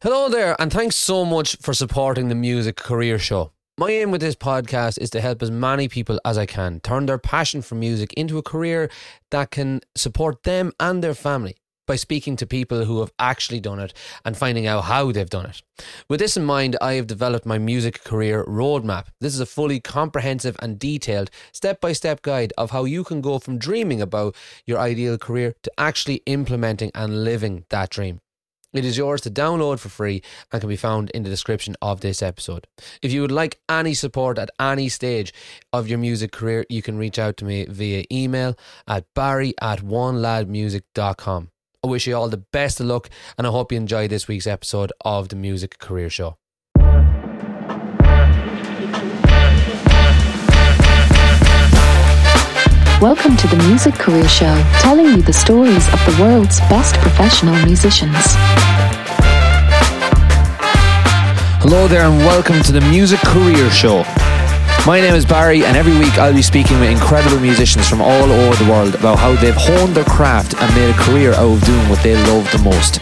Hello there, and thanks so much for supporting the Music Career Show. My aim with this podcast is to help as many people as I can turn their passion for music into a career that can support them and their family by speaking to people who have actually done it and finding out how they've done it. With this in mind, I have developed my music career roadmap. This is a fully comprehensive and detailed step by step guide of how you can go from dreaming about your ideal career to actually implementing and living that dream. It is yours to download for free and can be found in the description of this episode. If you would like any support at any stage of your music career, you can reach out to me via email at barry at oneladmusic.com. I wish you all the best of luck and I hope you enjoy this week's episode of the Music Career Show. Welcome to the Music Career Show, telling you the stories of the world's best professional musicians. Hello there, and welcome to the Music Career Show. My name is Barry, and every week I'll be speaking with incredible musicians from all over the world about how they've honed their craft and made a career out of doing what they love the most.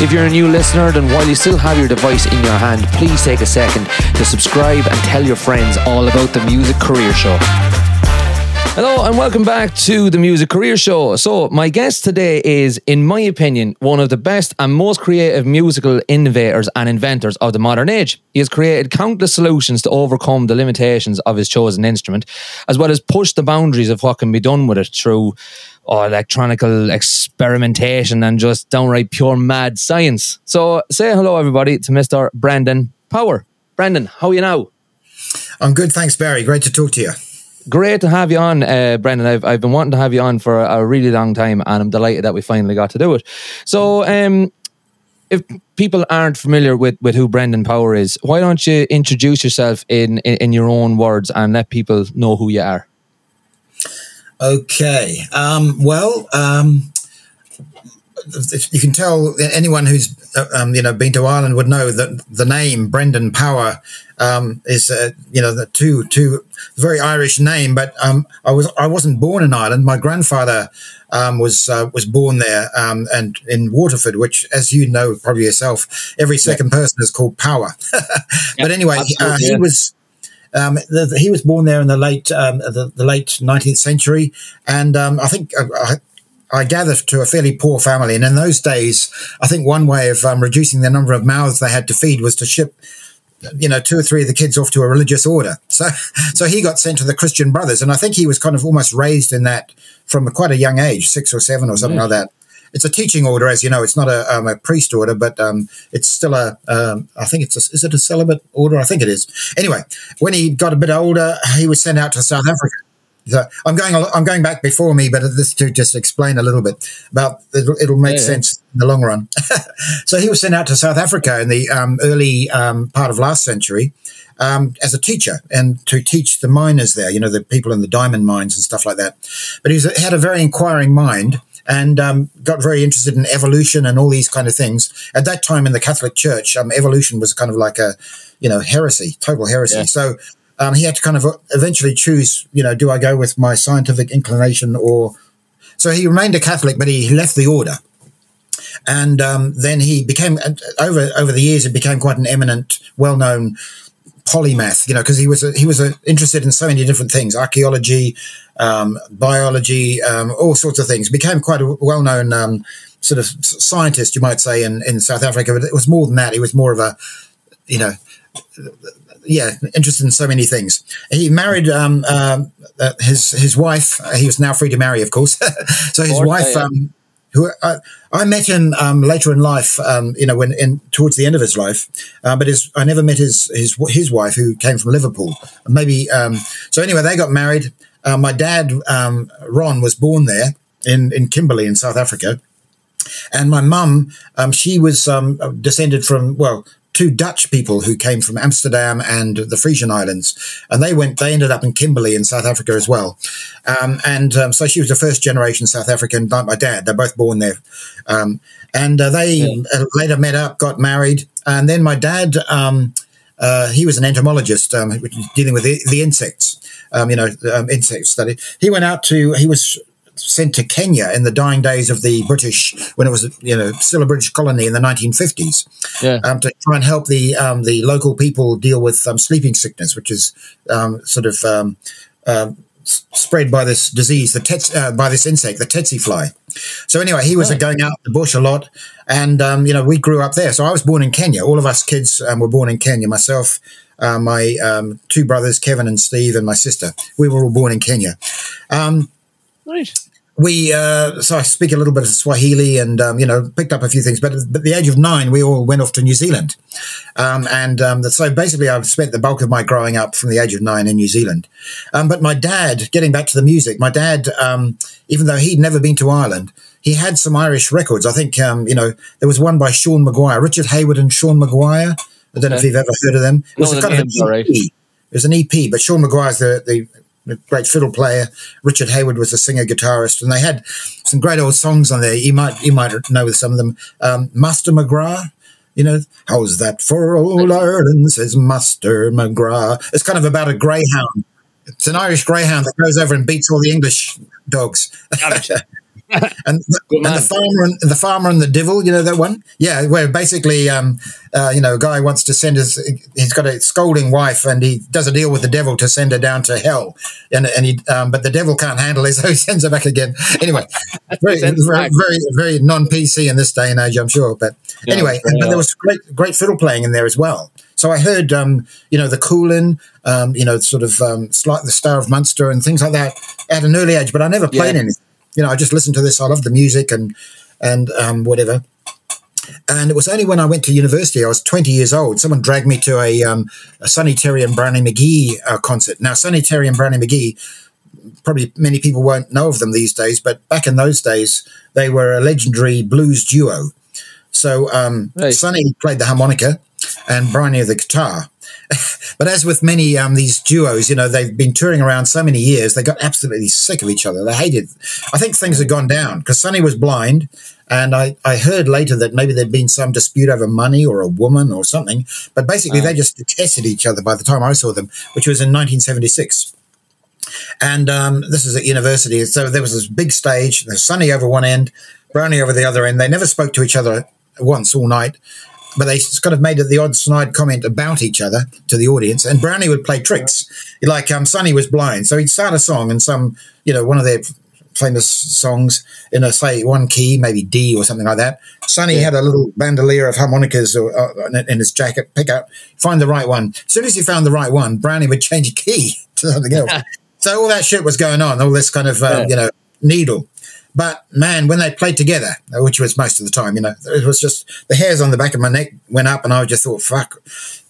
If you're a new listener, then while you still have your device in your hand, please take a second to subscribe and tell your friends all about the Music Career Show. Hello and welcome back to the Music Career Show. So, my guest today is, in my opinion, one of the best and most creative musical innovators and inventors of the modern age. He has created countless solutions to overcome the limitations of his chosen instrument, as well as push the boundaries of what can be done with it through oh, electronical experimentation and just downright pure mad science. So, say hello, everybody, to Mr. Brendan Power. Brendan, how are you now? I'm good, thanks, Barry. Great to talk to you great to have you on, uh, Brendan. I've, I've been wanting to have you on for a, really long time, and I'm delighted that we finally got to do it. So, um, if people aren't familiar with, with who Brendan Power is, why don't you introduce yourself in, in, in your own words and let people know who you are? Okay. Um, well, um, you can tell anyone who's uh, um, you know been to Ireland would know that the name Brendan Power um, is uh, you know the two two very Irish name. But um, I was I wasn't born in Ireland. My grandfather um, was uh, was born there um, and in Waterford, which, as you know probably yourself, every second yeah. person is called Power. but anyway, uh, he was. Um, the, the, he was born there in the late um, the, the, late 19th century, and um, I think uh, I gather to a fairly poor family. And in those days, I think one way of um, reducing the number of mouths they had to feed was to ship, you know, two or three of the kids off to a religious order. So, so he got sent to the Christian Brothers, and I think he was kind of almost raised in that from a quite a young age, six or seven or something mm. like that. It's a teaching order, as you know. It's not a, um, a priest order, but um, it's still a. Um, I think it's a, is it a celibate order? I think it is. Anyway, when he got a bit older, he was sent out to South Africa so I'm going I'm going back before me, but this to just explain a little bit about it'll, it'll make yeah, sense in the long run. so he was sent out to South Africa in the um, early um, part of last century um, as a teacher and to teach the miners there, you know, the people in the diamond mines and stuff like that. But he was, had a very inquiring mind and um, got very interested in evolution and all these kind of things. At that time in the Catholic Church, um, evolution was kind of like a, you know, heresy, total heresy. Yeah. So um, he had to kind of eventually choose, you know, do I go with my scientific inclination or. So he remained a Catholic, but he left the order. And um, then he became, over over the years, he became quite an eminent, well known polymath, you know, because he was a, he was a, interested in so many different things, archaeology, um, biology, um, all sorts of things. Became quite a well known um, sort of scientist, you might say, in, in South Africa. But it was more than that. He was more of a, you know, yeah, interested in so many things. He married um, uh, uh, his his wife. Uh, he was now free to marry, of course. so his wife, um, who I, I, met him um, later in life, um, you know, when in towards the end of his life. Uh, but his I never met his his his wife, who came from Liverpool. Maybe um, so. Anyway, they got married. Uh, my dad, um, Ron, was born there in in Kimberley in South Africa. And my mum, um, she was um, descended from, well, two Dutch people who came from Amsterdam and the Frisian Islands, and they went. They ended up in Kimberley in South Africa as well, um, and um, so she was a first generation South African, like my dad. They're both born there, um, and uh, they yeah. Uh, later met up, got married, and then my dad. Um, uh, he was an entomologist um, dealing with the, the insects, um, you know, insect study. He went out to. He was sent to Kenya in the dying days of the British, when it was you know still a British colony in the 1950s, Yeah. um, to try and help the um, the local people deal with um, sleeping sickness, which is um, sort of um, um, spread by this disease, the tets, uh, by this insect, the tsetse fly. So anyway, he was uh, going out in the bush a lot, and um, you know we grew up there. So I was born in Kenya. All of us kids um, were born in Kenya. Myself, uh, my um, two brothers, Kevin and Steve, and my sister. We were all born in Kenya. Um, Right. we uh, so I speak a little bit of Swahili and um, you know picked up a few things. But at the age of nine, we all went off to New Zealand, um, and um, so basically I've spent the bulk of my growing up from the age of nine in New Zealand. Um, but my dad, getting back to the music, my dad, um, even though he'd never been to Ireland, he had some Irish records. I think um, you know there was one by Sean Maguire, Richard Hayward and Sean Maguire. I don't know if you've ever heard of them. It was No, a kind of an right. EP. It was an EP, but Sean Maguire's the, the the great fiddle player. Richard Hayward was a singer guitarist, and they had some great old songs on there. You might you might know some of them. Um, Master McGrath, you know, how's that for old Ireland? Says Master McGrath. It's kind of about a greyhound. It's an Irish greyhound that goes over and beats all the English dogs. and, the, and the farmer and the farmer and the devil, you know that one? Yeah, where basically, um, uh, you know, a guy wants to send his, he's got a scolding wife, and he does a deal with the devil to send her down to hell, and and he, um, but the devil can't handle it, so he sends her back again. Anyway, very, very, very, very non PC in this day and age, I'm sure. But Yeah, anyway, but there was great, great fiddle playing in there as well. So I heard, um, you know, the Coolin, um, you know, sort of um, the Star of Munster and things like that at an early age. But I never played Yeah. anything. You know, I just listened to this. I love the music and and um, whatever. And it was only when I went to university, I was 20 years old, someone dragged me to a, um, a Sonny Terry and Brownie McGhee uh, concert. Now, Sonny Terry and Brownie McGhee, probably many people won't know of them these days, but back in those days, they were a legendary blues duo. So um, Right. Sonny played the harmonica and Brownie the guitar. but as with many um, these duos, you know, they've been touring around so many years, they got absolutely sick of each other. They hated. I think things had gone down because Sonny was blind, and I, I heard later that maybe there'd been some dispute over money or a woman or something. But basically, they just detested each other by the time I saw them, which was in 1976. And um, this is at university. So there was this big stage, there's Sonny over one end, Brownie over the other end. They never spoke to each other once all night, but they kind of made the odd snide comment about each other to the audience. And Brownie would play tricks. Like um, Sonny was blind. So he'd start a song and some, you know, one of their famous songs in a, say, one key, maybe D or something like that. Sonny had a little bandolier of harmonicas or, uh, in- in his jacket, pick up, find the right one. As soon as he found the right one, Brownie would change a key to something else. so all that shit was going on, all this kind of, um, Yeah. you know, needle. But man, when they played together, which was most of the time, you know, it was just the hairs on the back of my neck went up, and I just thought, "Fuck,"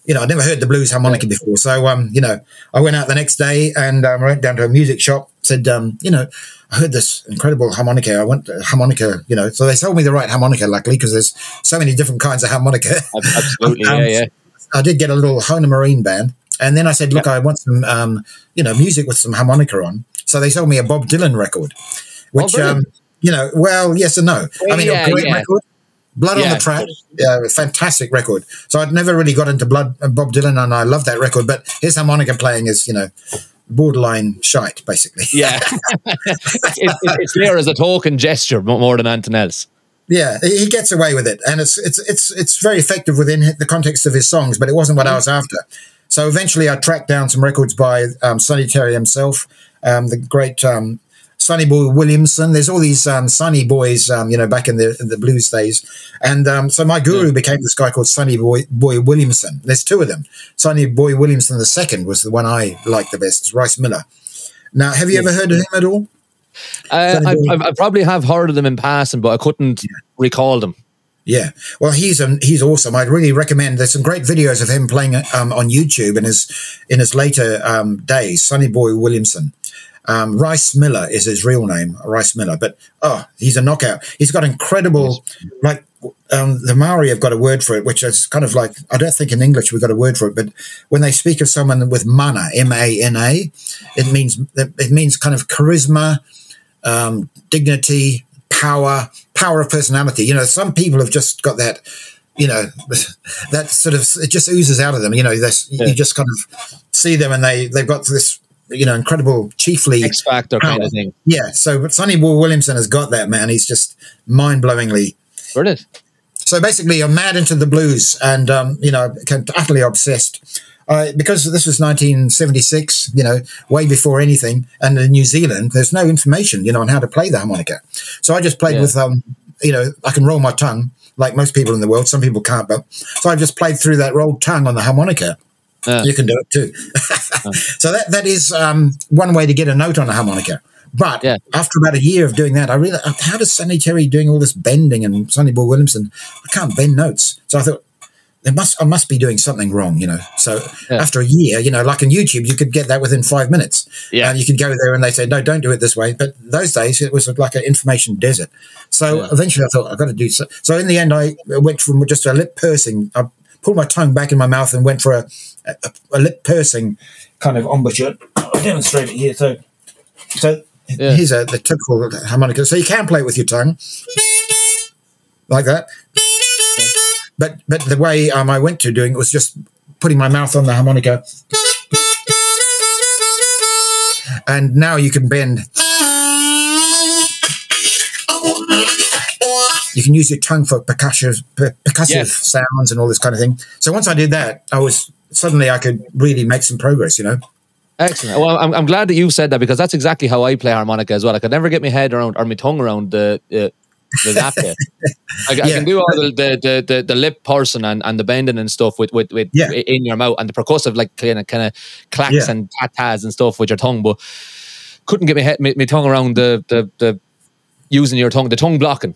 you know, I'd never heard the blues harmonica before. So, um, you know, I went out the next day and um, went down to a music shop. Said, um, you know, I heard this incredible harmonica. I want a harmonica, you know. So they sold me the right harmonica, luckily, because there's so many different kinds of harmonica. Absolutely. Um, yeah, yeah. I did get a little Hohner Marine band. And then I said, look, I want some, um, you know, music with some harmonica on. So they sold me a Bob Dylan record, which, brilliant. um, you know, well, yes and no. I mean, Yeah, a great yeah. record. Blood on the Track, yeah, fantastic record. So I'd never really got into Blood uh, Bob Dylan, and I love that record. But his harmonica playing is, you know, borderline shite, basically. Yeah. it's, it's, it's there as a talk and gesture more than anything else. Yeah, he he gets away with it, and it's it's it's it's very effective within the context of his songs. But it wasn't what I was after. So eventually, I tracked down some records by um, Sonny Terry himself, um, the great um, Sonny Boy Williamson. There's all these um, Sonny boys, um, you know, back in the the blues days, and um, so my guru became this guy called Sonny Boy, Boy Williamson. There's two of them. Sonny Boy Williamson the second was the one I liked the best. Rice Miller. Now, have you ever heard of him at all? Uh, I, I, I probably have heard of them in passing, but I couldn't recall them. Yeah, well, he's um, he's awesome. I'd really recommend. There's some great videos of him playing um, on YouTube in his in his later um, days. Sonny Boy Williamson, um, Rice Miller is his real name, Rice Miller. But oh, he's a knockout. He's got incredible, like um, the Maori have got a word for it, which is kind of like I don't think in English we've got a word for it, but when they speak of someone with mana, M A N A, it means it means kind of charisma, um, dignity, power, power of personality. You know, some people have just got that, you know, that sort of it just oozes out of them. You know, Yeah. you just kind of see them and they they've got this you know, incredible, chiefly X Factor kind of thing. Yeah. So, but Sonny Williamson has got that man. He's just mind blowingly. Brilliant. So basically, I'm mad into the blues, and um, you know, can utterly obsessed. Uh, because this was 1976, you know, way before anything, and in New Zealand, there's no information, you know, on how to play the harmonica. So I just played Yeah. with, um, you know, I can roll my tongue like most people in the world. Some people can't, but so I just played through that rolled tongue on the harmonica. Yeah. You can do it too. so that that is um, one way to get a note on a harmonica. But Yeah. after about a year of doing that, I realized how does Sonny Terry doing all this bending and Sonny Boy Williamson? I can't bend notes. So I thought there must I must be doing something wrong, you know. So Yeah. after a year, you know, like on YouTube, you could get that within five minutes. Yeah. And you could go there and they say, no, don't do it this way. But those days it was like an information desert. So Yeah. eventually I thought I've got to do so. So in the end, I went from just a lip pursing. I pulled my tongue back in my mouth and went for a, a, a lip pursing kind of embouchure. I'll demonstrate it here. So, so Yeah. here's a, the typical harmonica. So you can play it with your tongue like that. But but the way um, I went to doing it was just putting my mouth on the harmonica. And now you can bend. You can use your tongue for percussive, per- percussive Yes. sounds and all this kind of thing. So once I did that, I was suddenly I could really make some progress. You know. Excellent. Well, I'm, I'm glad that you said that because that's exactly how I play harmonica as well. I could never get my head around or my tongue around the uh, the that bit. I, I Yeah. can do all the the, the, the, the lip person and, and the bending and stuff with with, with Yeah. in your mouth and the percussive like kind of kind of clacks Yeah. and tatas and stuff with your tongue, but couldn't get my head my, my tongue around the, the the using your tongue, the tongue blocking.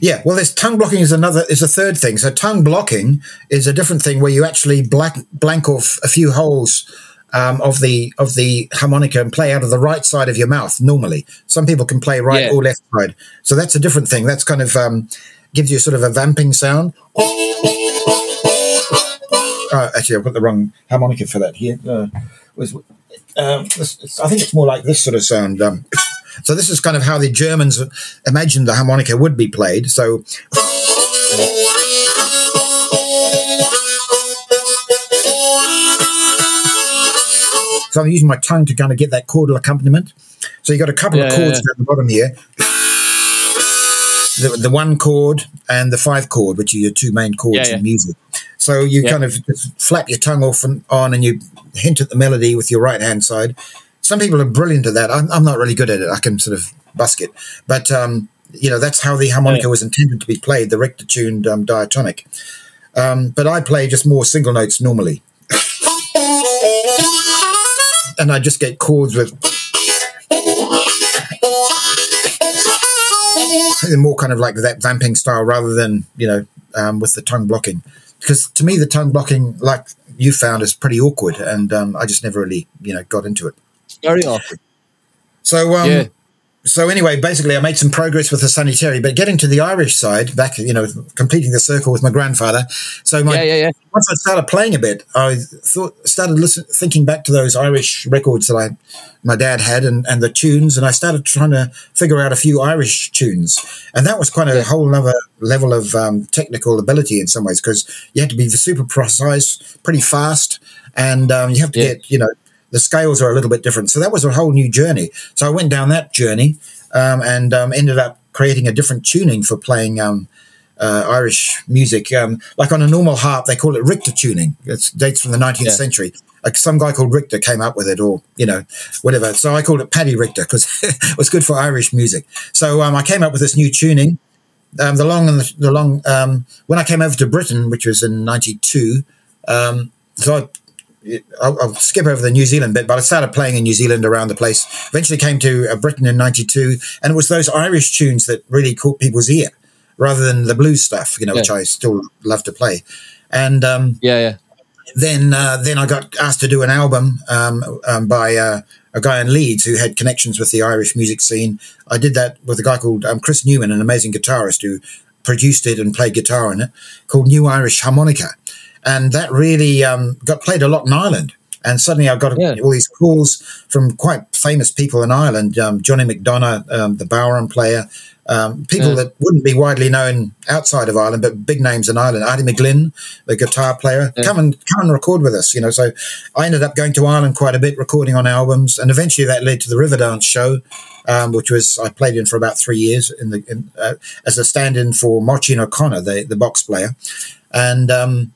Yeah, well, this tongue blocking is another is a third thing. So tongue blocking is a different thing where you actually black, blank off a few holes um, of the of the harmonica and play out of the right side of your mouth. Normally, some people can play right Yeah. or left side. So that's a different thing. That's kind of um, gives you sort of a vamping sound. Uh, actually, I've got the wrong harmonica for that here. Uh, was um, I think it's more like this sort of sound. So this is kind of how the Germans imagined the harmonica would be played. So So I'm using my tongue to kind of get that chordal accompaniment. So you've got a couple of Yeah, chords yeah. down the bottom here. The, the one chord and the five chord, which are your two main chords Yeah, yeah. in music. So you Yeah. kind of just flap your tongue off and on and you hint at the melody with your right hand side. Some people are brilliant at that. I'm, I'm not really good at it. I can sort of busk it. But, um, you know, that's how the harmonica Yeah. was intended to be played, the Richter tuned um, diatonic. Um, but I play just more single notes normally. and I just get chords with more kind of like that vamping style rather than you know um, with the tongue blocking because to me the tongue blocking like you found is pretty awkward and um, I just never really you know got into it Very awkward. so um, Yeah. so anyway basically I made some progress with the Sonny Terry but getting to the Irish side back you know completing the circle with my grandfather so my Yeah, yeah, yeah. once I started playing a bit, I thought started listen, thinking back to those Irish records that I my dad had and, and the tunes, and I started trying to figure out a few Irish tunes, and that was quite a Yeah. whole other level of um, technical ability in some ways because you had to be super precise, pretty fast, and um, you have to Yeah. get you know the scales are a little bit different. So that was a whole new journey. So I went down that journey um, and um, ended up creating a different tuning for playing. Um, uh, Irish music. Um, like on a normal harp, they call it Richter tuning. It dates from the 19th Yeah. century. Like some guy called Richter came up with it, or you know, whatever. So I called it Paddy Richter because it was good for Irish music. So um, I came up with this new tuning. Um, the long and the, the long. Um, when I came over to Britain, which was in '92, um, so I I'll, I'll skip over the New Zealand bit, but I started playing in New Zealand around the place. Eventually came to uh, Britain in '92, and it was those Irish tunes that really caught people's ear, rather than the blues stuff, you know, which I still love to play. And um, Yeah, yeah. then uh, then I got asked to do an album um, um, by uh, a guy in Leeds who had connections with the Irish music scene. I did that with a guy called um, Chris Newman, an amazing guitarist who produced it and played guitar in it, called New Irish Harmonica, and that really um, got played a lot in Ireland. And suddenly I got Yeah. all these calls from quite famous people in Ireland, um, Johnny McDonagh, um, the bodhrán player, um, people Yeah. that wouldn't be widely known outside of Ireland, but big names in Ireland. Arty McGlynn, the guitar player, Yeah. come and come and record with us. You know, so I ended up going to Ireland quite a bit, recording on albums, and eventually that led to the Riverdance show, um, which was I played in for about three years in the in, uh, as a stand-in for Máirtín O'Connor, the the box player, and um,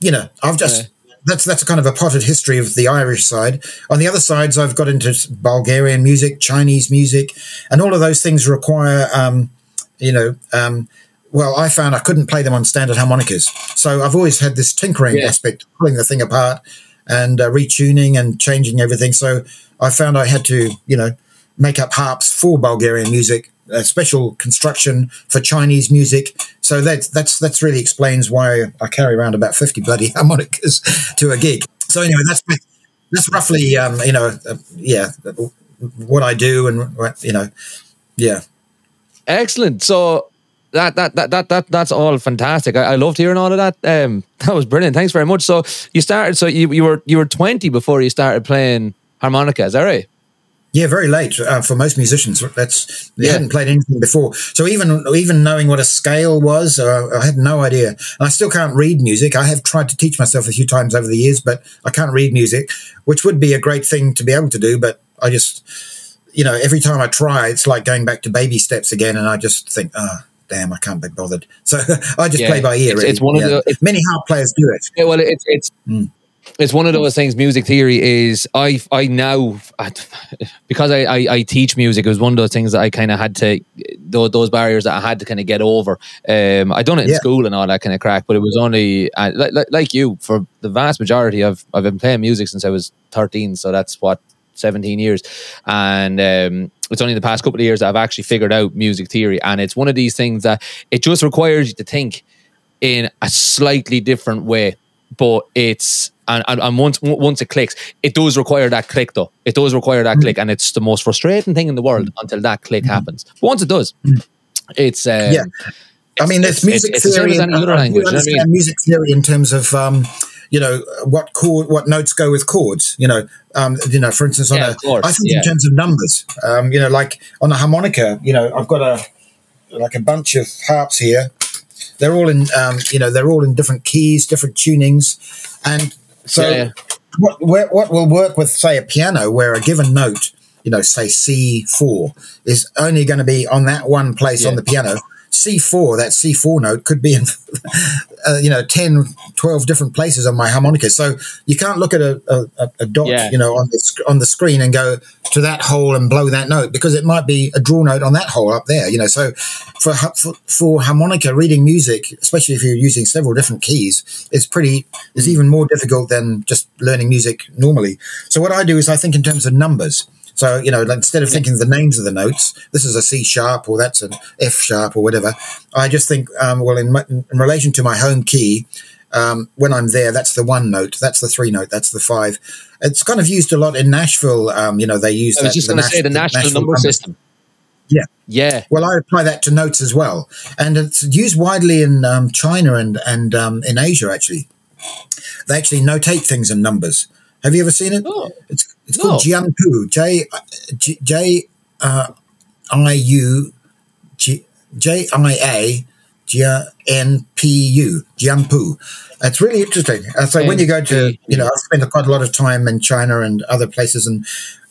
you know I've just. Yeah. That's that's kind of a potted history of the Irish side. On the other sides, I've got into Bulgarian music, Chinese music, and all of those things require, um, you know, um, well, I found I couldn't play them on standard harmonicas. So I've always had this tinkering Yeah. aspect, pulling the thing apart and uh, retuning and changing everything. So I found I had to, you know, make up harps for Bulgarian music, a special construction for Chinese music. So that that's that's really explains why I carry around about fifty bloody harmonicas to a gig. So anyway, that's that's roughly, um, you know, uh, yeah, what I do and you know, yeah. Excellent. So that that that that, that that's all fantastic. I, I loved hearing all of that. Um, that was brilliant. Thanks very much. So you started. So you, you were you were twenty before you started playing harmonica. Is that right? Yeah, very late uh, for most musicians. That's they Yeah. hadn't played anything before. So even even knowing what a scale was, uh, I had no idea. And I still can't read music. I have tried to teach myself a few times over the years, but I can't read music, which would be a great thing to be able to do. But I just, you know, every time I try, it's like going back to baby steps again, and I just think, oh, damn, I can't be bothered. So I just Yeah. play by ear. It's- really. it's one of the- many harp players do it. Yeah, well, it's it's Mm. It's one of those things. Music theory is I I now I, because I, I I teach music. It was one of those things that I kind of had to those, those barriers that I had to kind of get over. Um, I done it in Yeah. school and all that kind of crack, but it was only uh, like, like like you for the vast majority. I've I've been playing music since I was thirteen, so that's what. 17 years and um, it's only the past couple of years that I've actually figured out music theory and it's one of these things that it just requires you to think in a slightly different way but it's and, and, and once once it clicks it does require that click though it does require that click and it's the most frustrating thing in the world until that click happens but once it does it's um, Yeah. I mean, there's it's- music it's, it's the theory. any and other I do language you what I mean? music theory in terms of, um, you know, what chord, what notes go with chords. You know, um, you know, for instance, on Yeah, a, I think yeah. in terms of numbers. Um, you know, like on a harmonica. You know, I've got a like a bunch of harps here. They're all in, um, you know, they're all in different keys, different tunings, and so Yeah, yeah. what what will work with say a piano where a given note you know say c4 is only going to be on that one place on the piano c4 that c4 note could be in uh, you know 10 12 different places on my harmonica so you can't look at a, a, a dot Yeah. you know on the, on the screen and go to that hole and blow that note because it might be a draw note on that hole up there you know so for for, for harmonica reading music especially if you're using several different keys it's pretty it's Mm. even more difficult than just learning music normally so what i do is i think in terms of numbers so you know like, instead of thinking the names of the notes this is a c sharp or that's an f sharp or whatever i just think um, well in, my, in relation to my home key um, when I'm there, that's the one note, that's the three note, that's the five. It's kind of used a lot in Nashville. Um, you know, they use I was that, just the going to say the Nash- national number system Yeah. yeah Well, I apply that to notes as well, and it's used widely in um, China and and um, in Asia. Actually, they actually notate things in numbers. Have you ever seen it? Oh. It's it's No. called Jianpu. J J- J uh, I U G- J I A G N P U Jianpu. It's really interesting. Uh, so when you go to, you know, I've spent quite a lot of time in China and other places, and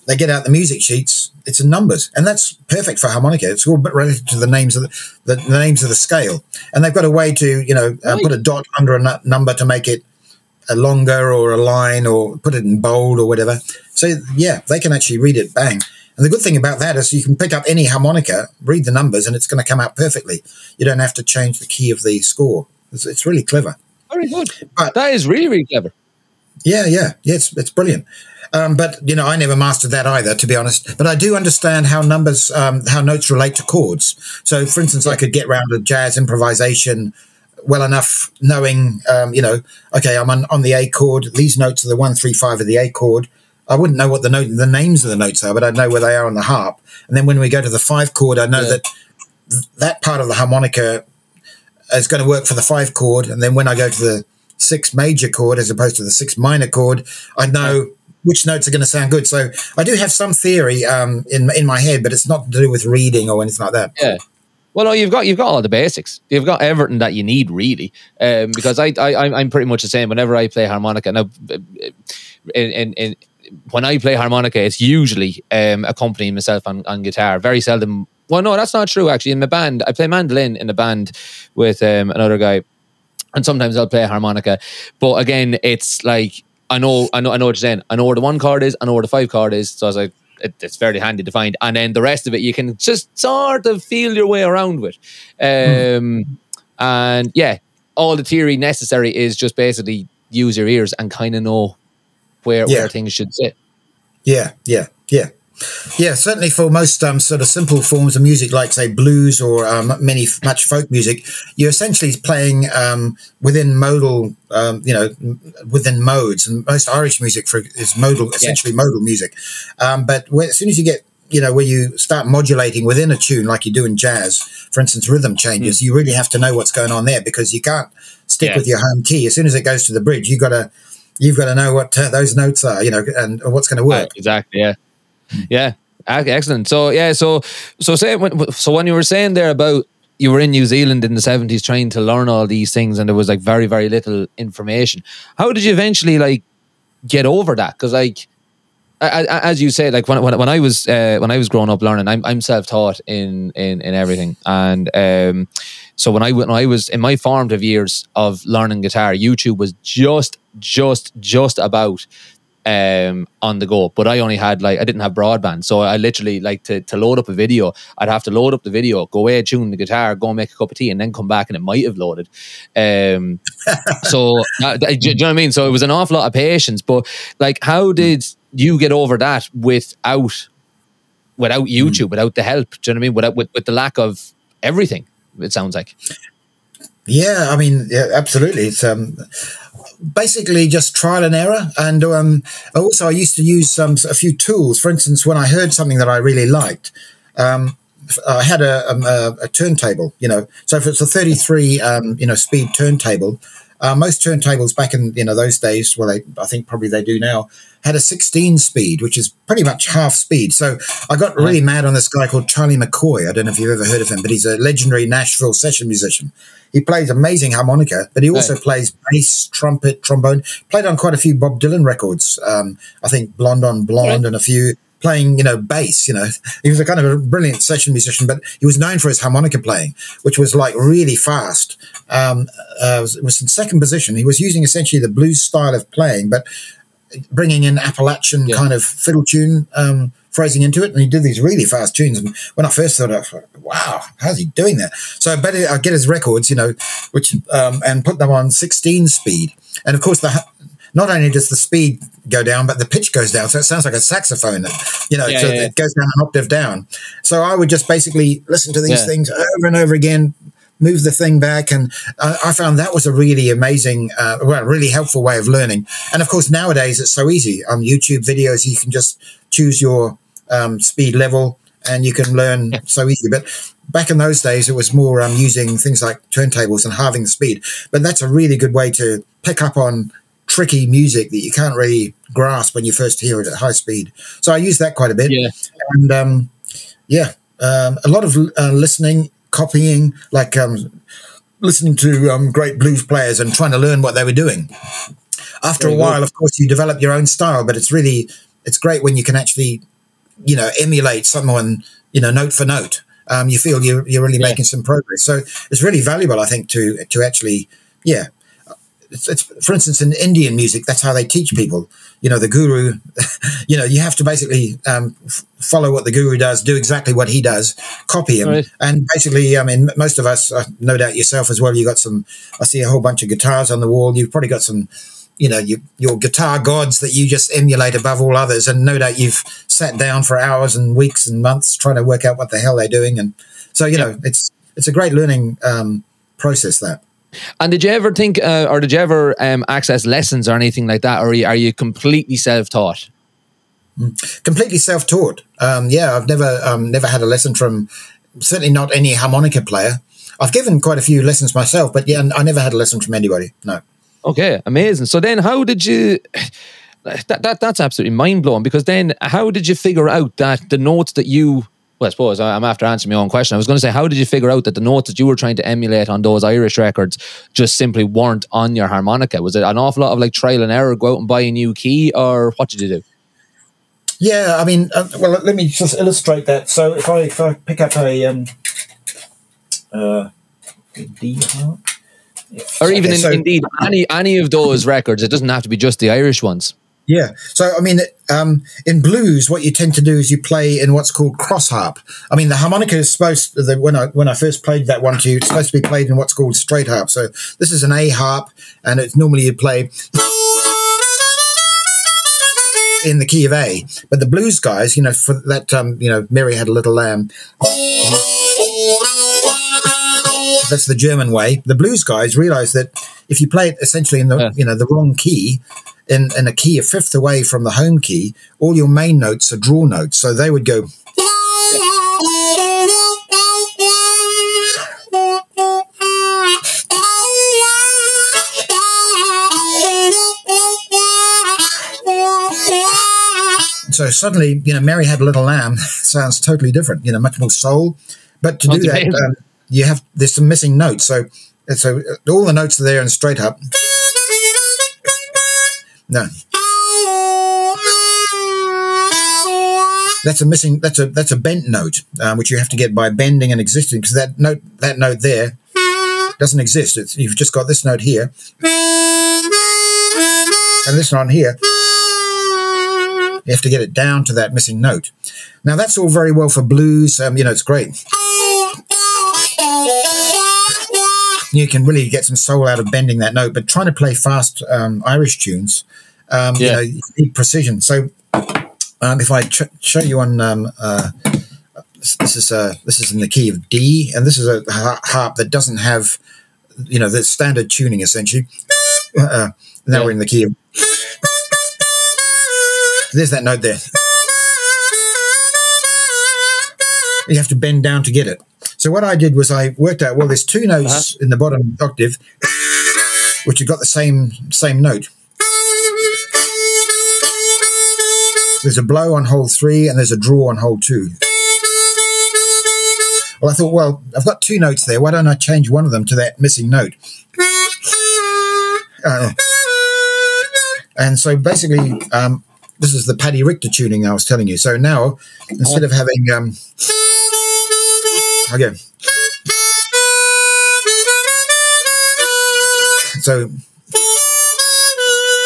they get out the music sheets. It's in numbers, and that's perfect for harmonica. It's all related to the names of the, the, the names of the scale, and they've got a way to, you know, uh, put a dot under a number to make it a longer or a line or put it in bold or whatever. So yeah, they can actually read it bang. And the good thing about that is you can pick up any harmonica, read the numbers, and it's going to come out perfectly. You don't have to change the key of the score. It's, it's really clever. very good But- that is really really clever Yeah, yeah, yeah. It's it's brilliant. Um, but you know, I never mastered that either, to be honest. But I do understand how numbers, um, how notes relate to chords. So, for instance, I could get round a jazz improvisation well enough, knowing, um, you know, okay, I'm on, on the A chord. These notes are the one, three, five of the A chord. I wouldn't know what the note, the names of the notes are, but I'd know where they are on the harp. And then when we go to the five chord, I know Yeah. that th- that part of the harmonica is going to work for the five chord. And then when I go to the six major chord as opposed to the six minor chord, I know which notes are going to sound good. So I do have some theory um, in in my head, but it's not to do with reading or anything like that. Yeah. Well, no, you've got you've got all the basics. You've got everything that you need, really. Um, because I, I I'm pretty much the same. Whenever I play harmonica, now, in, in, in when I play harmonica, it's usually um, accompanying myself on, on guitar. Very seldom. Well, no, that's not true. Actually, in the band, I play mandolin in a band with um, another guy, and sometimes I'll play harmonica. But again, it's like I know, I know, I know what you're saying. I know where the one card is. I know where the five card is. So I was like, it, it's fairly handy to find. And then the rest of it, you can just sort of feel your way around with. Um, mm. And yeah, all the theory necessary is just basically use your ears and kind of know where yeah. where things should sit. Yeah, yeah, yeah. Yeah, certainly for most um, sort of simple forms of music, like say blues or um, many much folk music, you're essentially playing um, within modal, um, you know, within modes. And most Irish music for, is modal, essentially yeah. modal music. Um, but when, as soon as you get you know, where you start modulating within a tune, like you do in jazz, for instance, rhythm changes, mm. you really have to know what's going on there because you can't stick yeah. with your home key. As soon as it goes to the bridge, you've got to you've got to know what uh, those notes are, you know, and what's going to work. exactly. Yeah. Yeah, excellent. So yeah, so so say when, so when you were saying there about you were in New Zealand in the seventies trying to learn all these things, and there was like very very little information. How did you eventually like get over that? Because like as you say, like when when, when I was uh, when I was growing up learning, I'm I'm self taught in, in in everything, and um, so when I when I was in my formative years of learning guitar, YouTube was just just just about um, on the go. But I only had like I didn't have broadband, so I literally like to, to load up a video. I'd have to load up the video, go away, tune the guitar, go and make a cup of tea, and then come back, and it might have loaded. Um, so uh, do, you know what I mean? So it was an awful lot of patience. But like, how did you get over that without without hmm. YouTube, mm. without the help? Do you know what I mean? Without with, with the lack of everything, it sounds like. Yeah, I mean, yeah, absolutely. It's um, basically just trial and error. And um, also, I used to use um, a few tools. For instance, when I heard something that I really liked, um, I had a, um, a, a, turntable, you know. So if it's a 33, um, you know, speed turntable, uh, most turntables back in you know those days, well, they, I think probably they do now, had a 16 speed, which is pretty much half speed. So I got really mad on this guy called Charlie McCoy. I don't know if you've ever heard of him, but he's a legendary Nashville session musician. He plays amazing harmonica, but he also right. plays bass, trumpet, trombone. Played on quite a few Bob Dylan records. Um, I think Blonde on Blonde and a few playing, you know, bass. You know, he was a kind of a brilliant session musician, but he was known for his harmonica playing, which was like really fast. Um, uh, was, was in second position. He was using essentially the blues style of playing, but bringing in Appalachian yeah. kind of fiddle tune um, phrasing into it, and he did these really fast tunes. And when I first thought, wow, how's he doing that? So I better I get his records, you know, which um, and put them on 16 speed. And of course, the not only does the speed go down, but the pitch goes down. So it sounds like a saxophone, you know, yeah, so yeah, it goes down an octave down. So I would just basically listen to these things over and over again, move the thing back. And I, I found that was a really amazing, uh, well, really helpful way of learning. And of course, nowadays it's so easy on YouTube videos. You can just choose your um, speed level and you can learn so easy. But back in those days, it was more um, using things like turntables and halving the speed. But that's a really good way to pick up on tricky music that you can't really grasp when you first hear it at high speed. So I use that quite a bit. Yeah. And um, yeah, um, a lot of uh, listening, copying, like um, listening to um, great blues players and trying to learn what they were doing. After a while, of course, you develop your own style, but it's really it's great when you can actually, you know, emulate someone, you know, note for note. Um, you feel you're, you're really yeah. making some progress. So it's really valuable, I think, to to actually, yeah, it's, it's, for instance in Indian music that's how they teach people. You know the guru you know you have to basically um, f- follow what the guru does do exactly what he does copy him. Right. and basically I mean most of us uh, no doubt yourself as well you got some I see a whole bunch of guitars on the wall. You've probably got some you know you, your guitar gods that you just emulate above all others. And no doubt you've sat down for hours and weeks and months trying to work out what the hell they're doing. And so you know it's it's a great learning um, process that and did you ever think, uh, or did you ever um, access lessons or anything like that, or are you, are you completely self-taught? Mm. Completely self-taught. Um, yeah, I've never um, never had a lesson from certainly not any harmonica player. I've given quite a few lessons myself, but yeah, I never had a lesson from anybody. No. Okay, amazing. So then, how did you? That, that that's absolutely mind blowing. Because then, how did you figure out that the notes that you well, I suppose I'm after answering my own question. I was going to say, how did you figure out that the notes that you were trying to emulate on those Irish records just simply weren't on your harmonica? Was it an awful lot of like trial and error, go out and buy a new key, or what did you do? Yeah, I mean, uh, well, let me just illustrate that. So if I if I pick up a um, uh, D harp, or even Okay, in, so- indeed any any of those records, it doesn't have to be just the Irish ones. Yeah. So, I mean, um, in blues, what you tend to do is you play in what's called cross harp. I mean, the harmonica is supposed the, when I when I first played that one to you, it's supposed to be played in what's called straight harp. So this is an A harp, and it's normally you play in the key of A. But the blues guys, you know, for that, um, you know, Mary had a little lamb. That's the German way. The blues guys realized that if you play it essentially in the Yeah. you know the wrong key, in, in a key a fifth away from the home key, all your main notes are draw notes. So they would go. So suddenly, you know, Mary had a little lamb sounds totally different. You know, much more soul. But to do that, um, you have there's some missing notes. So so uh, all the notes are there in straight up. No, that's a missing. That's a that's a bent note, um, which you have to get by bending an existing. Because that note that note there doesn't exist. It's, you've just got this note here and this one here. You have to get it down to that missing note. Now that's all very well for blues. Um, you know, it's great. You can really get some soul out of bending that note, but trying to play fast um, Irish tunes, um, you know, you need precision. So um, if I ch- show you on um, uh, this, this is uh, this is in the key of D, and this is a harp that doesn't have, you know, the standard tuning essentially. Uh, now Yeah. we're in the key of. There's that note there. You have to bend down to get it. So what I did was I worked out well, there's two notes in the bottom octave, which have got the same same note. There's a blow on hole three and there's a draw on hole two. Well, I thought, well, I've got two notes there. Why don't I change one of them to that missing note? Uh, and so basically, um, this is the Paddy Richter tuning I was telling you. So now, instead of having, um, okay, so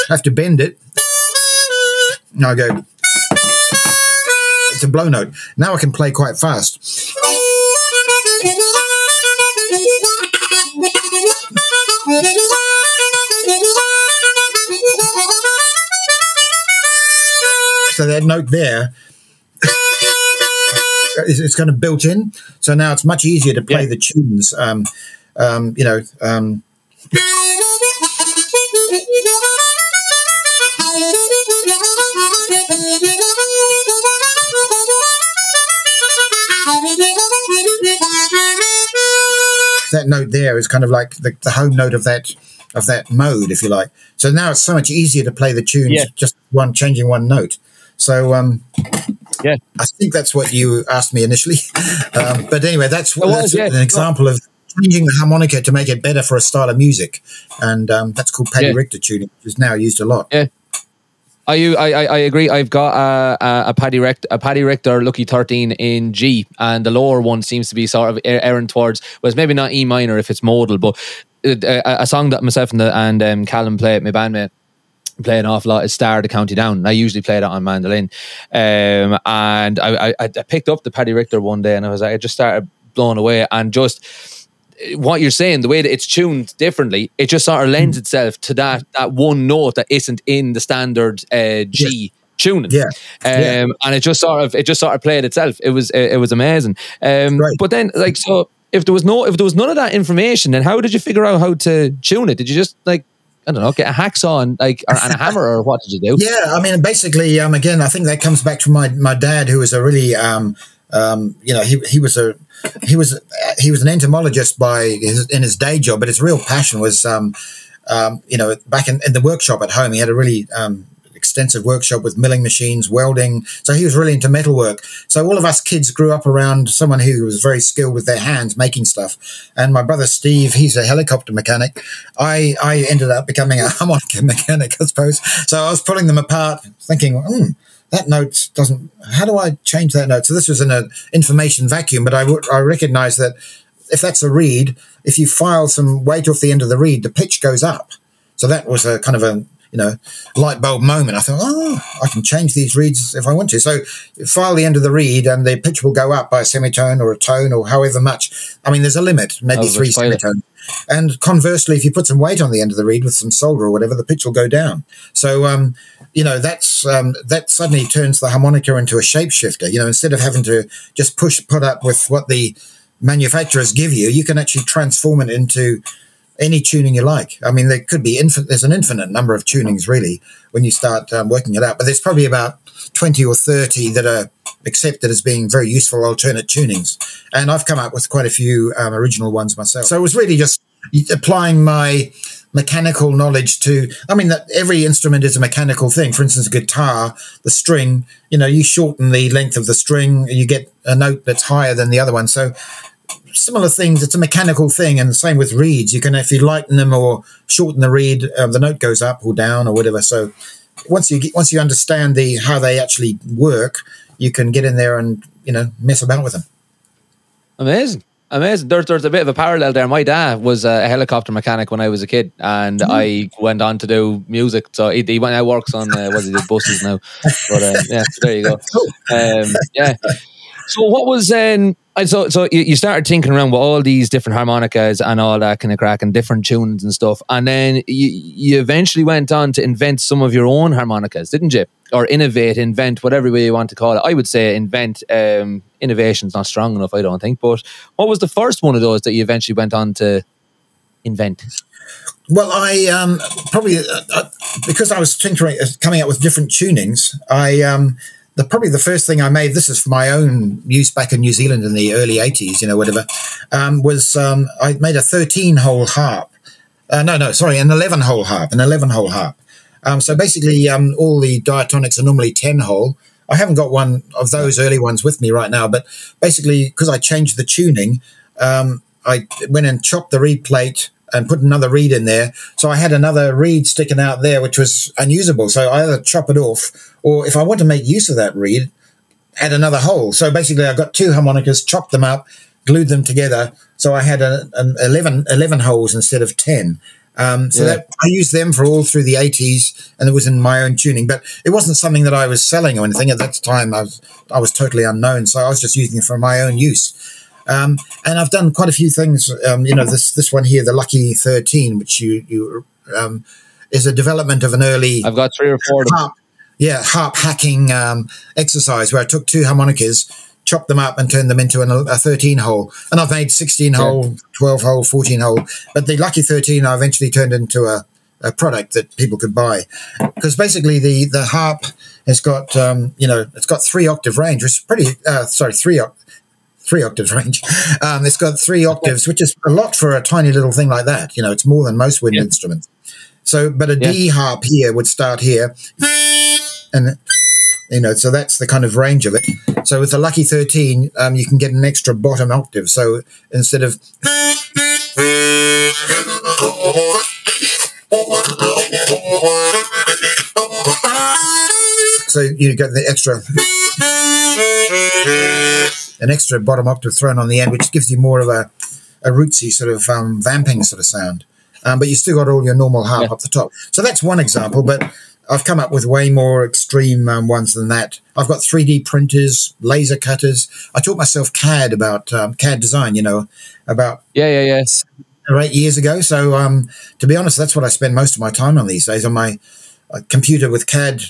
I have to bend it. Now I go. It's a blow note. Now I can play quite fast. So that note there it's kind of built in. So now it's much easier to play Yeah. the tunes. Um, um, you know, um, that note there is kind of like the, the home note of that of that mode, if you like. So now it's so much easier to play the tunes Yeah. just one changing one note. So um, Yeah. I think that's what you asked me initially. Um, but anyway, that's, was, that's yeah. an example of changing the harmonica to make it better for a style of music, and um, that's called Paddy Yeah. Richter tuning, which is now used a lot. Yeah. I, you- I, I I agree. I've got a, a, Paddy Richter, a Paddy Richter Lucky Thirteen in G, and the lower one seems to be sort of er- erring towards. Well, maybe not E minor if it's modal, but uh, a, a song that myself and, the, and um, Callum play, at my bandmate, play an awful lot is Star to County Down. I usually play that on mandolin, um, and I, I, I picked up the Paddy Richter one day, and I was like, I just started blown away, and just what you're saying, the way that it's tuned differently, it just sort of lends itself to that that one note that isn't in the standard uh, G tuning. Yeah. Um, Yeah. and it just sort of it just sort of played itself. It was it, it was amazing. Um, Right. but then like so if there was no if there was none of that information, then how did you figure out how to tune it? Did you just like I don't know, get a hacksaw and like or, and a hammer or what did you do? Yeah, I mean, basically, um, again, I think that comes back to my my dad, who was a really, um, um, you know, he he was a he was he was an entomologist by his, in his day job, but his real passion was um, um, you know, back in, in, the workshop at home, he had a really um, extensive workshop with milling machines, welding. So he was really into metalwork. So all of us kids grew up around someone who was very skilled with their hands making stuff. And my brother Steve, he's a helicopter mechanic. I, I ended up becoming a harmonica mechanic, I suppose. So I was pulling them apart, thinking, hmm, that note doesn't, how do I change that note? So this was in an information vacuum, but I, w- I recognized that if that's a reed, if you file some weight off the end of the reed, the pitch goes up. So that was a kind of a you know light bulb moment. I thought, oh, I can change these reeds if I want to. So file the end of the reed, and the pitch will go up by a semitone or a tone or however much. I mean, there's a limit, maybe three semitones. And conversely, if you put some weight on the end of the reed with some solder or whatever, the pitch will go down. So um, you know that's um, that suddenly turns the harmonica into a shapeshifter. You know, instead of having to just push put up with what the manufacturers give you, you can actually transform it into any tuning you like. I mean, there could be infinite. There's an infinite number of tunings really when you start um, working it out. But there's probably about twenty or thirty that are accepted as being very useful alternate tunings. And I've come up with quite a few um, original ones myself. So it was really just applying my mechanical knowledge to i mean that every instrument is a mechanical thing for instance a guitar the string you know you shorten the length of the string you get a note that's higher than the other one so similar things it's a mechanical thing and the same with reeds you can if you lighten them or shorten the reed um, the note goes up or down or whatever so once you get, once you understand the how they actually work you can get in there and you know mess about with them amazing Amazing. There's, there's a bit of a parallel there. My dad was a helicopter mechanic when I was a kid, and mm. I went on to do music. So he, he went out works on uh, what is it, buses now. But uh, yeah, so there you go. Um, yeah. So what was um, so so you started tinkering around with all these different harmonicas and all that kind of crack and different tunes and stuff, and then you you eventually went on to invent some of your own harmonicas, didn't you? Or innovate, invent, whatever way you want to call it. I would say invent. Um, innovation's not strong enough, I don't think. But what was the first one of those that you eventually went on to invent? Well, I um, probably uh, uh, because I was tinkering, uh, coming up with different tunings. I um, the probably the first thing I made. This is for my own use back in New Zealand in the early '80s, you know, whatever. Um, was um, I made a 13 hole harp? Uh, no, no, sorry, an 11 hole harp, an 11 hole harp. Um, so basically, um, all the diatonics are normally 10 hole, I haven't got one of those early ones with me right now, but basically because I changed the tuning, um, I went and chopped the reed plate and put another reed in there. So I had another reed sticking out there, which was unusable. So I either chop it off, or if I want to make use of that reed, add another hole. So basically, I got two harmonicas, chopped them up, glued them together. So I had an, an 11, 11 holes instead of 10. Um, so yeah. that I used them for all through the 80s, and it was in my own tuning. But it wasn't something that I was selling or anything at that time. I was I was totally unknown, so I was just using it for my own use. Um, and I've done quite a few things. Um, you know, this this one here, the Lucky 13, which you you um, is a development of an early. I've got three or four. Harp, yeah, harp hacking um, exercise where I took two harmonicas chopped them up and turned them into an, a 13 hole. And I've made 16 hole, 12 hole, 14 hole. But the Lucky 13 I eventually turned into a, a product that people could buy. Because basically the, the harp has got, um, you know, it's got three octave range, which is pretty, uh, sorry, three octave three octaves range. Um, it's got three octaves, which is a lot for a tiny little thing like that. You know, it's more than most wind yeah. instruments. So, but a yeah. D harp here would start here, and you know, so that's the kind of range of it. So with the Lucky 13, um, you can get an extra bottom octave. So instead of so you get the extra an extra bottom octave thrown on the end, which gives you more of a a rootsy sort of um, vamping sort of sound. Um, but you still got all your normal harp yeah. up the top. So that's one example. But I've come up with way more extreme um, ones than that. I've got 3D printers, laser cutters. I taught myself CAD about um, CAD design, you know, about yeah, yeah, or eight years ago. So, um, to be honest, that's what I spend most of my time on these days on my uh, computer with CAD,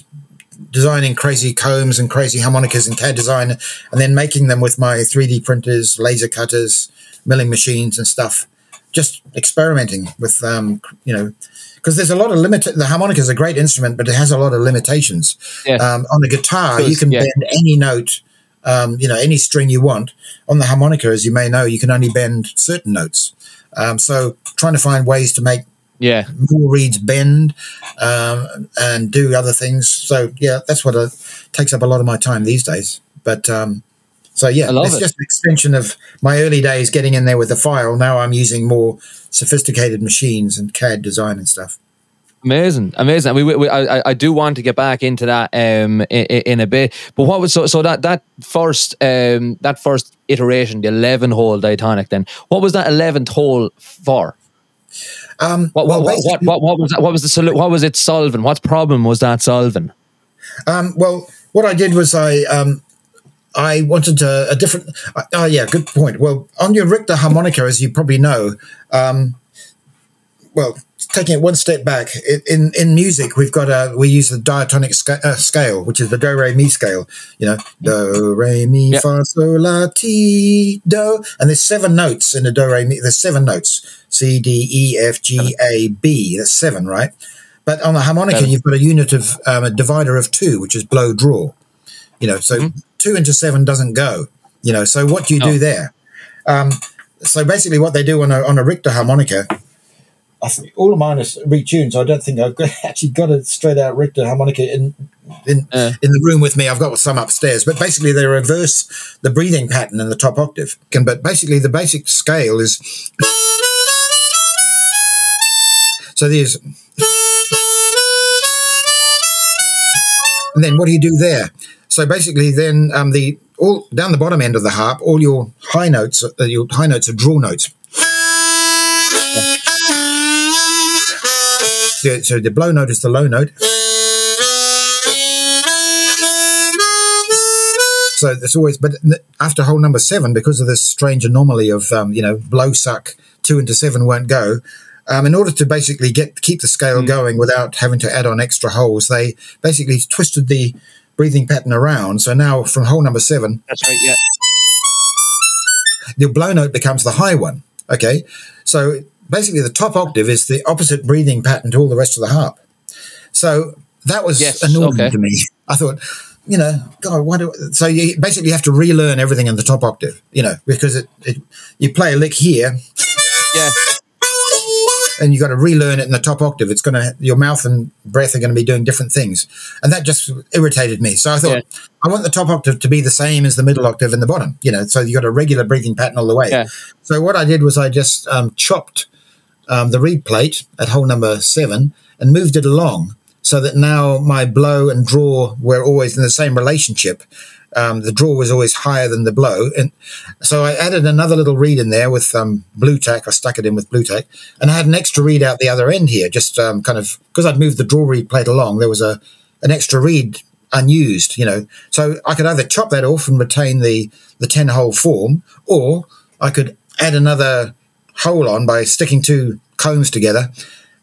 designing crazy combs and crazy harmonicas and CAD design, and then making them with my 3D printers, laser cutters, milling machines, and stuff. Just experimenting with, um, you know, because there's a lot of limit. The harmonica is a great instrument, but it has a lot of limitations. Yeah. Um, on the guitar, you can yeah. bend any note, um, you know, any string you want. On the harmonica, as you may know, you can only bend certain notes. Um, so trying to find ways to make Yeah. more reeds bend um, and do other things. So yeah, that's what uh, takes up a lot of my time these days. But um, so yeah, it's it. just an extension of my early days getting in there with the file. Now I'm using more sophisticated machines and CAD design and stuff. Amazing, amazing. We, we I, I- I do want to get back into that um in, in a bit. But what was so so that that first um that first iteration, the eleven hole diatonic. Then what was that eleventh hole for? Um, What well, what, what, what, what was that, what was the solution? what was it solving? What problem was that solving? Um, well, what I did was I um, I wanted a, a different. Uh, oh, yeah, good point. Well, on your Richter harmonica, as you probably know, um, well, taking it one step back, in in music, we've got a we use the diatonic uh, scale, which is the do re mi scale. You know, do re mi Yep. fa sol la ti do, and there's seven notes in the do re mi. There's seven notes: C D E F G A B. That's seven, right? But on the harmonica, Seven. you've got a unit of um, a divider of two, which is blow draw. You know, so two into seven doesn't go. You know, so what do you do there? Um, so basically, what they do on a on a Richter harmonica, I think all of mine is retuned. So I don't think I've got, actually got a straight out Richter harmonica in in Uh. in the room with me. I've got some upstairs, but basically they reverse the breathing pattern in the top octave. Can- But basically, the basic scale is. So there's. And then what do you do there? So basically, then um, the all down the bottom end of the harp, all your high notes, uh, your high notes are draw notes. So, so the blow note is the low note. So there's always, but after hole number seven, because of this strange anomaly of um, you know blow suck two into seven won't go. Um, in order to basically get keep the scale going without having to add on extra holes, they basically twisted the breathing pattern around. So now from hole number seven, That's right. Yeah. the blow note becomes the high one. Okay, so basically the top octave is the opposite breathing pattern to all the rest of the harp. So that was Yes, annoying okay. to me. I thought, you know, God, why do? So you basically have to relearn everything in the top octave, you know, because it, it you play a lick here Yeah. and you got to relearn it in the top octave. It's going to your mouth and breath are going to be doing different things, and that just irritated me. So I thought Yeah. I want the top octave to be the same as the middle octave and the bottom. You know, so you got a regular breathing pattern all the way. Yeah. So what I did was I just um, chopped um, the reed plate at hole number seven and moved it along so that now my blow and draw were always in the same relationship. Um, the draw was always higher than the blow, and so I added another little reed in there with um, blue tack. I stuck it in with blue tack, and I had an extra reed out the other end here, just um, kind of because I'd moved the draw reed plate along. There was a an extra reed unused, you know, so I could either chop that off and retain the the ten hole form, or I could add another hole on by sticking two combs together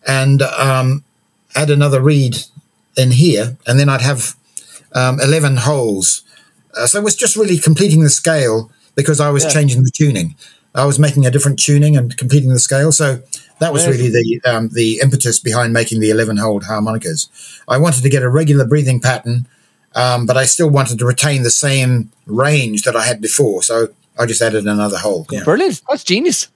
and um, add another reed in here, and then I'd have um, 11 holes. Uh, so it was just really completing the scale because I was Yeah. changing the tuning. I was making a different tuning and completing the scale. So that was really the um, the impetus behind making the 11 hole harmonicas. I wanted to get a regular breathing pattern, um, but I still wanted to retain the same range that I had before. So I just added another hole. Yeah. Brilliant. That's genius.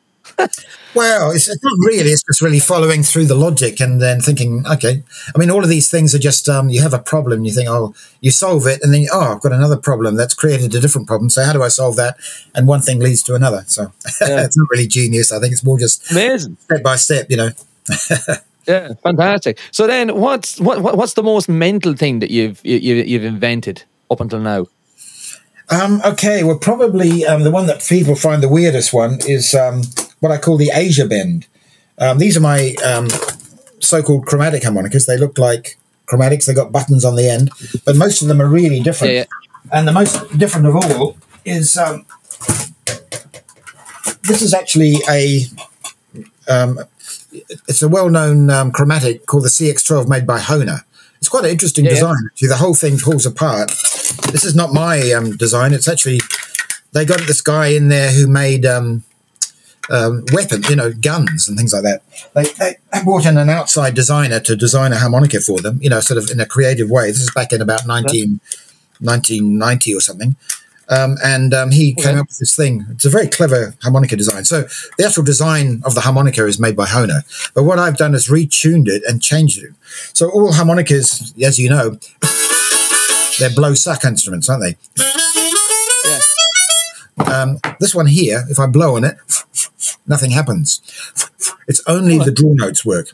Well, it's, it's not really. It's just really following through the logic and then thinking, okay. I mean, all of these things are just um, you have a problem, you think, oh, you solve it, and then oh, I've got another problem that's created a different problem. So how do I solve that? And one thing leads to another. So Yeah. it's not really genius. I think it's more just Amazing. step by step. You know. Yeah, fantastic. So then, what's what, what what's the most mental thing that you've you, you- you've invented up until now? Um, okay, well, probably um, the one that people find the weirdest one is um, what I call the Asia bend. Um, these are my um, so-called chromatic harmonicas. They look like chromatics. They've got buttons on the end, but most of them are really different. Yeah, And the most different of all is um, this is actually a um, it's a well-known um, chromatic called the CX12 made by Hohner. It's quite an interesting Yeah, yeah. design. Actually, the whole thing pulls apart. This is not my um, design. It's actually they got this guy in there who made um, um, weapons, you know, guns and things like that. They, they, they brought in an outside designer to design a harmonica for them, you know, sort of in a creative way. This is back in about 19, 1990 or something. Um, and um, he came up with this thing. It's a very clever harmonica design. So the actual design of the harmonica is made by Hohner, but what I've done is retuned it and changed it. So all harmonicas, as you know, they're blow suck instruments, aren't they? Yeah. Um, this one here, if I blow on it, nothing happens. It's only the draw notes work.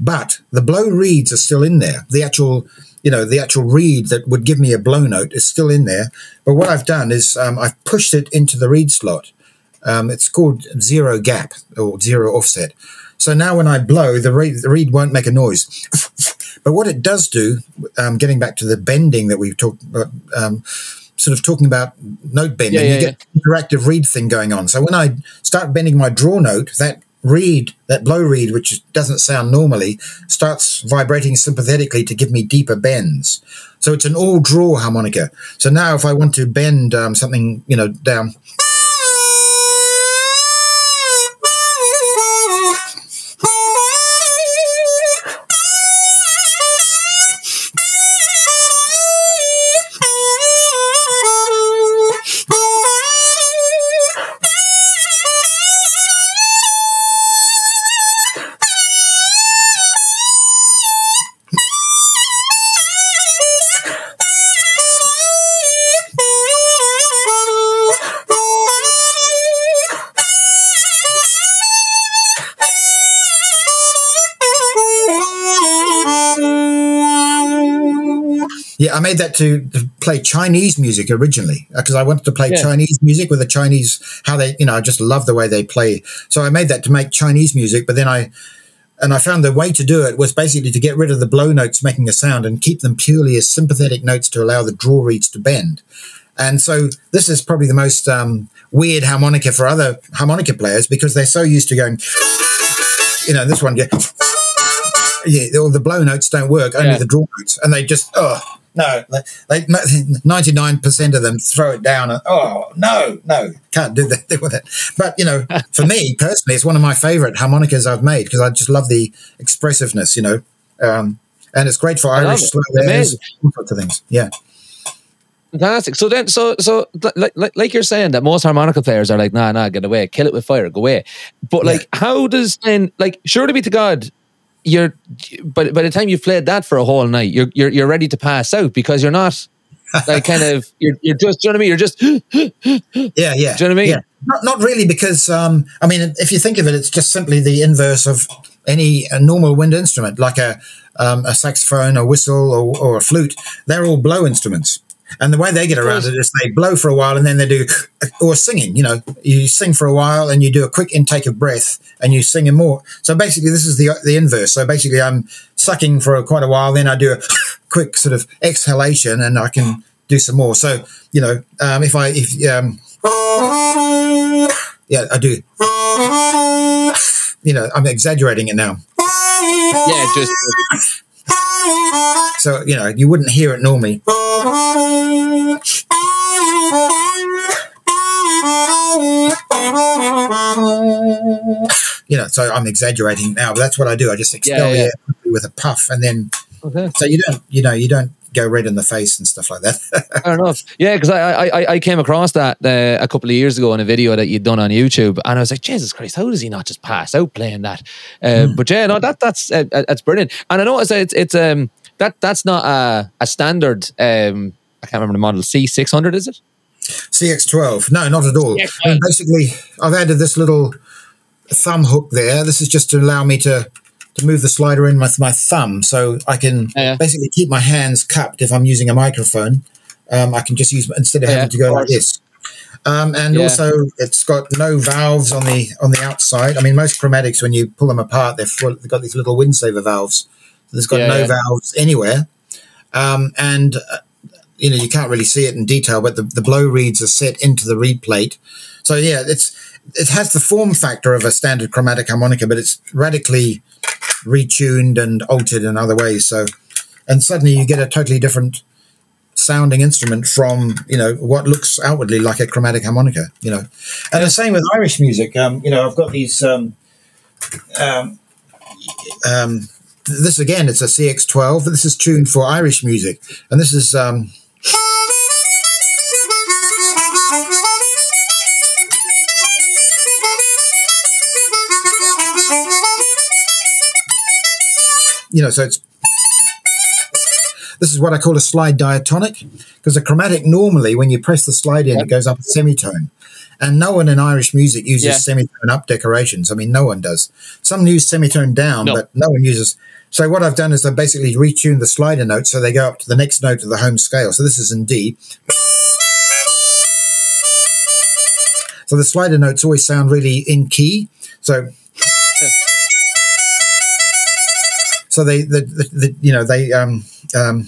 But the blow reeds are still in there. The actual, you know, the actual reed that would give me a blow note is still in there. But what I've done is um, I've pushed it into the reed slot. Um, it's called zero gap or zero offset. So now when I blow, the reed, the reed won't make a noise. but what it does do, um, getting back to the bending that we've talked about, um, sort of talking about note bending, Yeah, yeah, you get interactive reed thing going on. So when I start bending my draw note, that reed, that blow reed, which doesn't sound normally, starts vibrating sympathetically to give me deeper bends. So it's an all draw harmonica. So now if I want to bend um, something, you know, down. That to, to play Chinese music originally because I wanted to play Yeah. Chinese music with the Chinese how they you know I just love the way they play. So I made that to make Chinese music, but then I and I found the way to do it was basically to get rid of the blow notes making a sound and keep them purely as sympathetic notes to allow the draw reeds to bend. And so this is probably the most um, weird harmonica for other harmonica players because they're so used to going, you know, this one, yeah, yeah, all the blow notes don't work, only Yeah. the draw notes, and they just, oh no, they ninety nine percent of them throw it down, and oh no, no, can't do that with it. But you know, for me personally, it's one of my favorite harmonicas I've made because I just love the expressiveness, you know, um, and it's great for I Irish slow airs, all sorts of things. Yeah. Fantastic. So then, so so like like like you're saying that most harmonica players are like, nah, nah, get away, kill it with fire, go away. But Yeah. like, how does then like surely be to God, you're but by the time you've played that for a whole night, you're you're you're ready to pass out because you're not like kind of you're you're just do you know what I mean? You're just Yeah, yeah. Do you know what I mean? Yeah. Not, not really, because um, I mean, if you think of it, it's just simply the inverse of any a normal wind instrument, like a um, a saxophone, a whistle, or, or a flute. They're all blow instruments, and the way they get around it is they blow for a while, and then they do or singing. You know, you sing for a while, and you do a quick intake of breath, and you sing more. So basically, this is the the inverse. So basically, I'm sucking for quite a while, then I do a quick sort of exhalation, and I can do some more. So you know, um, if I if um, yeah, I do. You know, I'm exaggerating it now. yeah, just So, you know, you wouldn't hear it normally. You know, so I'm exaggerating now, but that's what I do. I just expel Yeah, yeah. with a puff and then okay. so you don't you know, you don't go red in the face and stuff like that. Fair enough. Yeah, because I, I I came across that uh, a couple of years ago in a video that you'd done on YouTube, and I was like, Jesus Christ, how does he not just pass out playing that? Uh, But yeah, no, that that's uh, uh, that's brilliant. And I noticed that it's it's um that that's not a a standard. Um, I can't remember the model. C six hundred is it? CX12. No, not at all. CX12. I mean, basically, I've added this little thumb hook there. This is just to allow me to to move the slider in with my thumb, so I can Yeah. basically keep my hands cupped if I'm using a microphone. Um, I can just use instead of Yeah, having to go like this. Um, and Yeah. also, it's got no valves on the on the outside. I mean, most chromatics, when you pull them apart, they're full, they've got these little windsaver valves. There's got no valves anywhere, um, and uh, you know you can't really see it in detail, but the, the blow reeds are set into the reed plate. So yeah, it's it has the form factor of a standard chromatic harmonica, but it's radically retuned and altered in other ways. So, and suddenly you get a totally different sounding instrument from you know what looks outwardly like a chromatic harmonica. You know, and the same with Irish music. Um, you know, I've got these. Um, um, um, this again, it's a CX12. This is tuned for Irish music, and this is um, You know, so it's this is what I call a slide diatonic because a chromatic normally, when you press the slide in, it goes up a semitone. And no one in Irish music uses Yeah. semitone up decorations. I mean, no one does. Some use semitone down, No. but no one uses. So what I've done is I've basically retuned the slider notes so they go up to the next note of the home scale. So this is in D. So the slider notes always sound really in key. So so they the, the, the you know they um um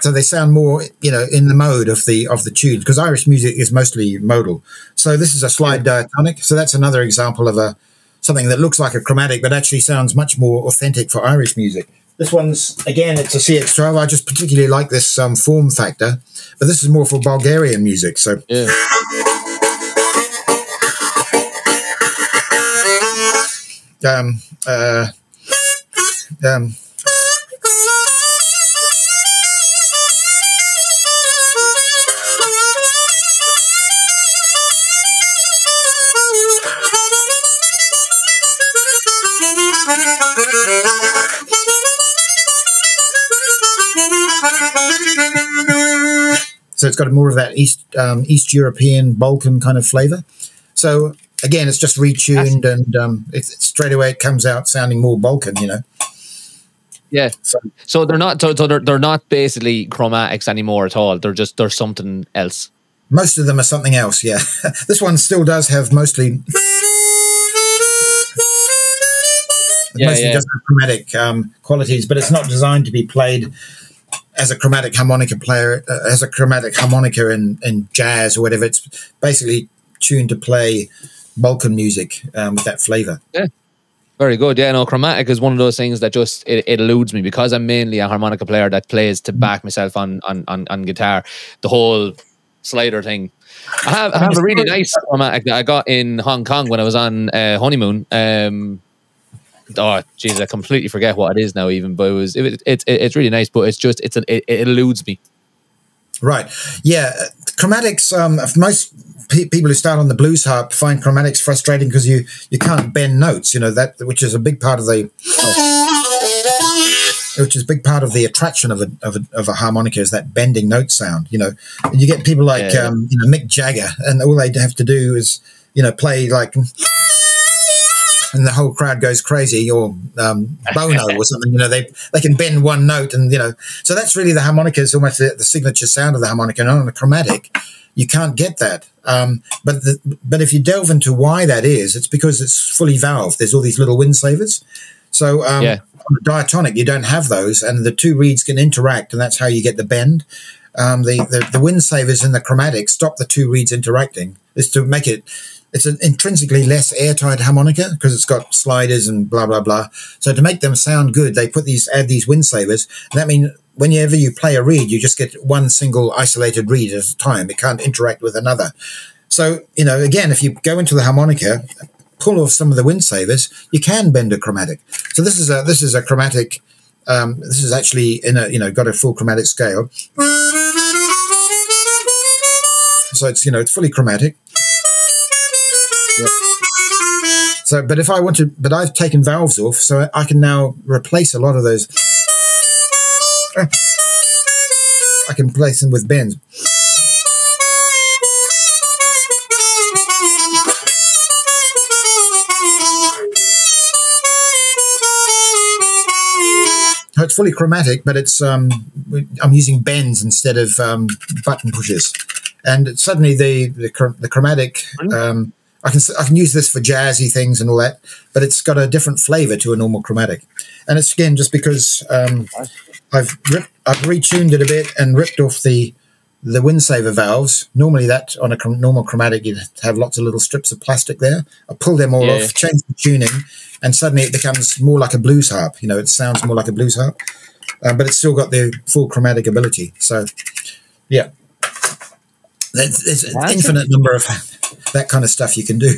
so they sound more you know in the mode of the of the tune because irish music is mostly modal. So this is a slide diatonic. So that's another example of a something that looks like a chromatic but actually sounds much more authentic for irish music. This one's again it's a cx12 i just particularly like this um, form factor but this is more for bulgarian music so. Yeah. Um uh um So it's got more of that East um, East European Balkan kind of flavor. So again, it's just retuned and um, it's straight away it comes out sounding more Balkan, you know. Yeah. So So they're not. So, so they're they're not basically chromatics anymore at all. They're just they're something else. most of them are something else. Yeah, this one still does have mostly. Yeah, mostly yeah. have chromatic um, qualities, but it's not designed to be played as a chromatic harmonica player, uh, as a chromatic harmonica in, in jazz or whatever. It's basically tuned to play Balkan music um, with that flavor. Yeah. Very good. Yeah, no, chromatic is one of those things that just it, it eludes me because I'm mainly a harmonica player that plays to back myself on on on, on guitar. The whole slider thing. I have I have a really nice chromatic that I got in Hong Kong when I was on uh, honeymoon. Um, oh, jeez, I completely forget what it is now. Even, but it was it, it, it it's really nice. But it's just it's an, it, it eludes me. Right. Yeah. uh, Chromatics, um, most pe- people who start on the blues harp find chromatics frustrating because you, you can't bend notes, you know, that which is a big part of the. Which is a big part of the attraction of a, of a of a harmonica is that bending note sound. You know, and you get people like Yeah, yeah. um, you know Mick Jagger, and all they have to do is you know play like, and the whole crowd goes crazy, or um, Bono or something. You know, they they can bend one note, and you know, so that's really the harmonica is almost the, the signature sound of the harmonica. And on a chromatic, you can't get that. Um, but the, but if you delve into why that is, it's because it's fully valved. There's all these little wind savers. So um, Yeah. on a diatonic, you don't have those, and the two reeds can interact, and that's how you get the bend. Um, the, the the wind savers in the chromatic stop the two reeds interacting. Is to make it. It's an intrinsically less airtight harmonica because it's got sliders and blah blah blah. So to make them sound good, they put these add these wind savers. And that means whenever you play a reed, you just get one single isolated reed at a time. It can't interact with another. So you know, again, if you go into the harmonica, pull off some of the wind savers, you can bend a chromatic. So this is a this is a chromatic. Um, this is actually in a you know got a full chromatic scale. So it's you know it's fully chromatic. So, but if I want to, but I've taken valves off, so I can now replace a lot of those. I can replace them with bends. It's fully chromatic, but it's um, I'm using bends instead of um, button pushes, and suddenly the the, the chromatic um, I can I can use this for jazzy things and all that, but it's got a different flavor to a normal chromatic, and it's again just because um, I've ripped, I've retuned it a bit and ripped off the the wind saver valves. Normally, that on a normal chromatic, you'd have lots of little strips of plastic there. I pull them all Yeah. off, change the tuning, and suddenly it becomes more like a blues harp. You know, it sounds more like a blues harp, um, but it's still got the full chromatic ability. So, yeah, there's, there's an That's infinite number of that kind of stuff you can do.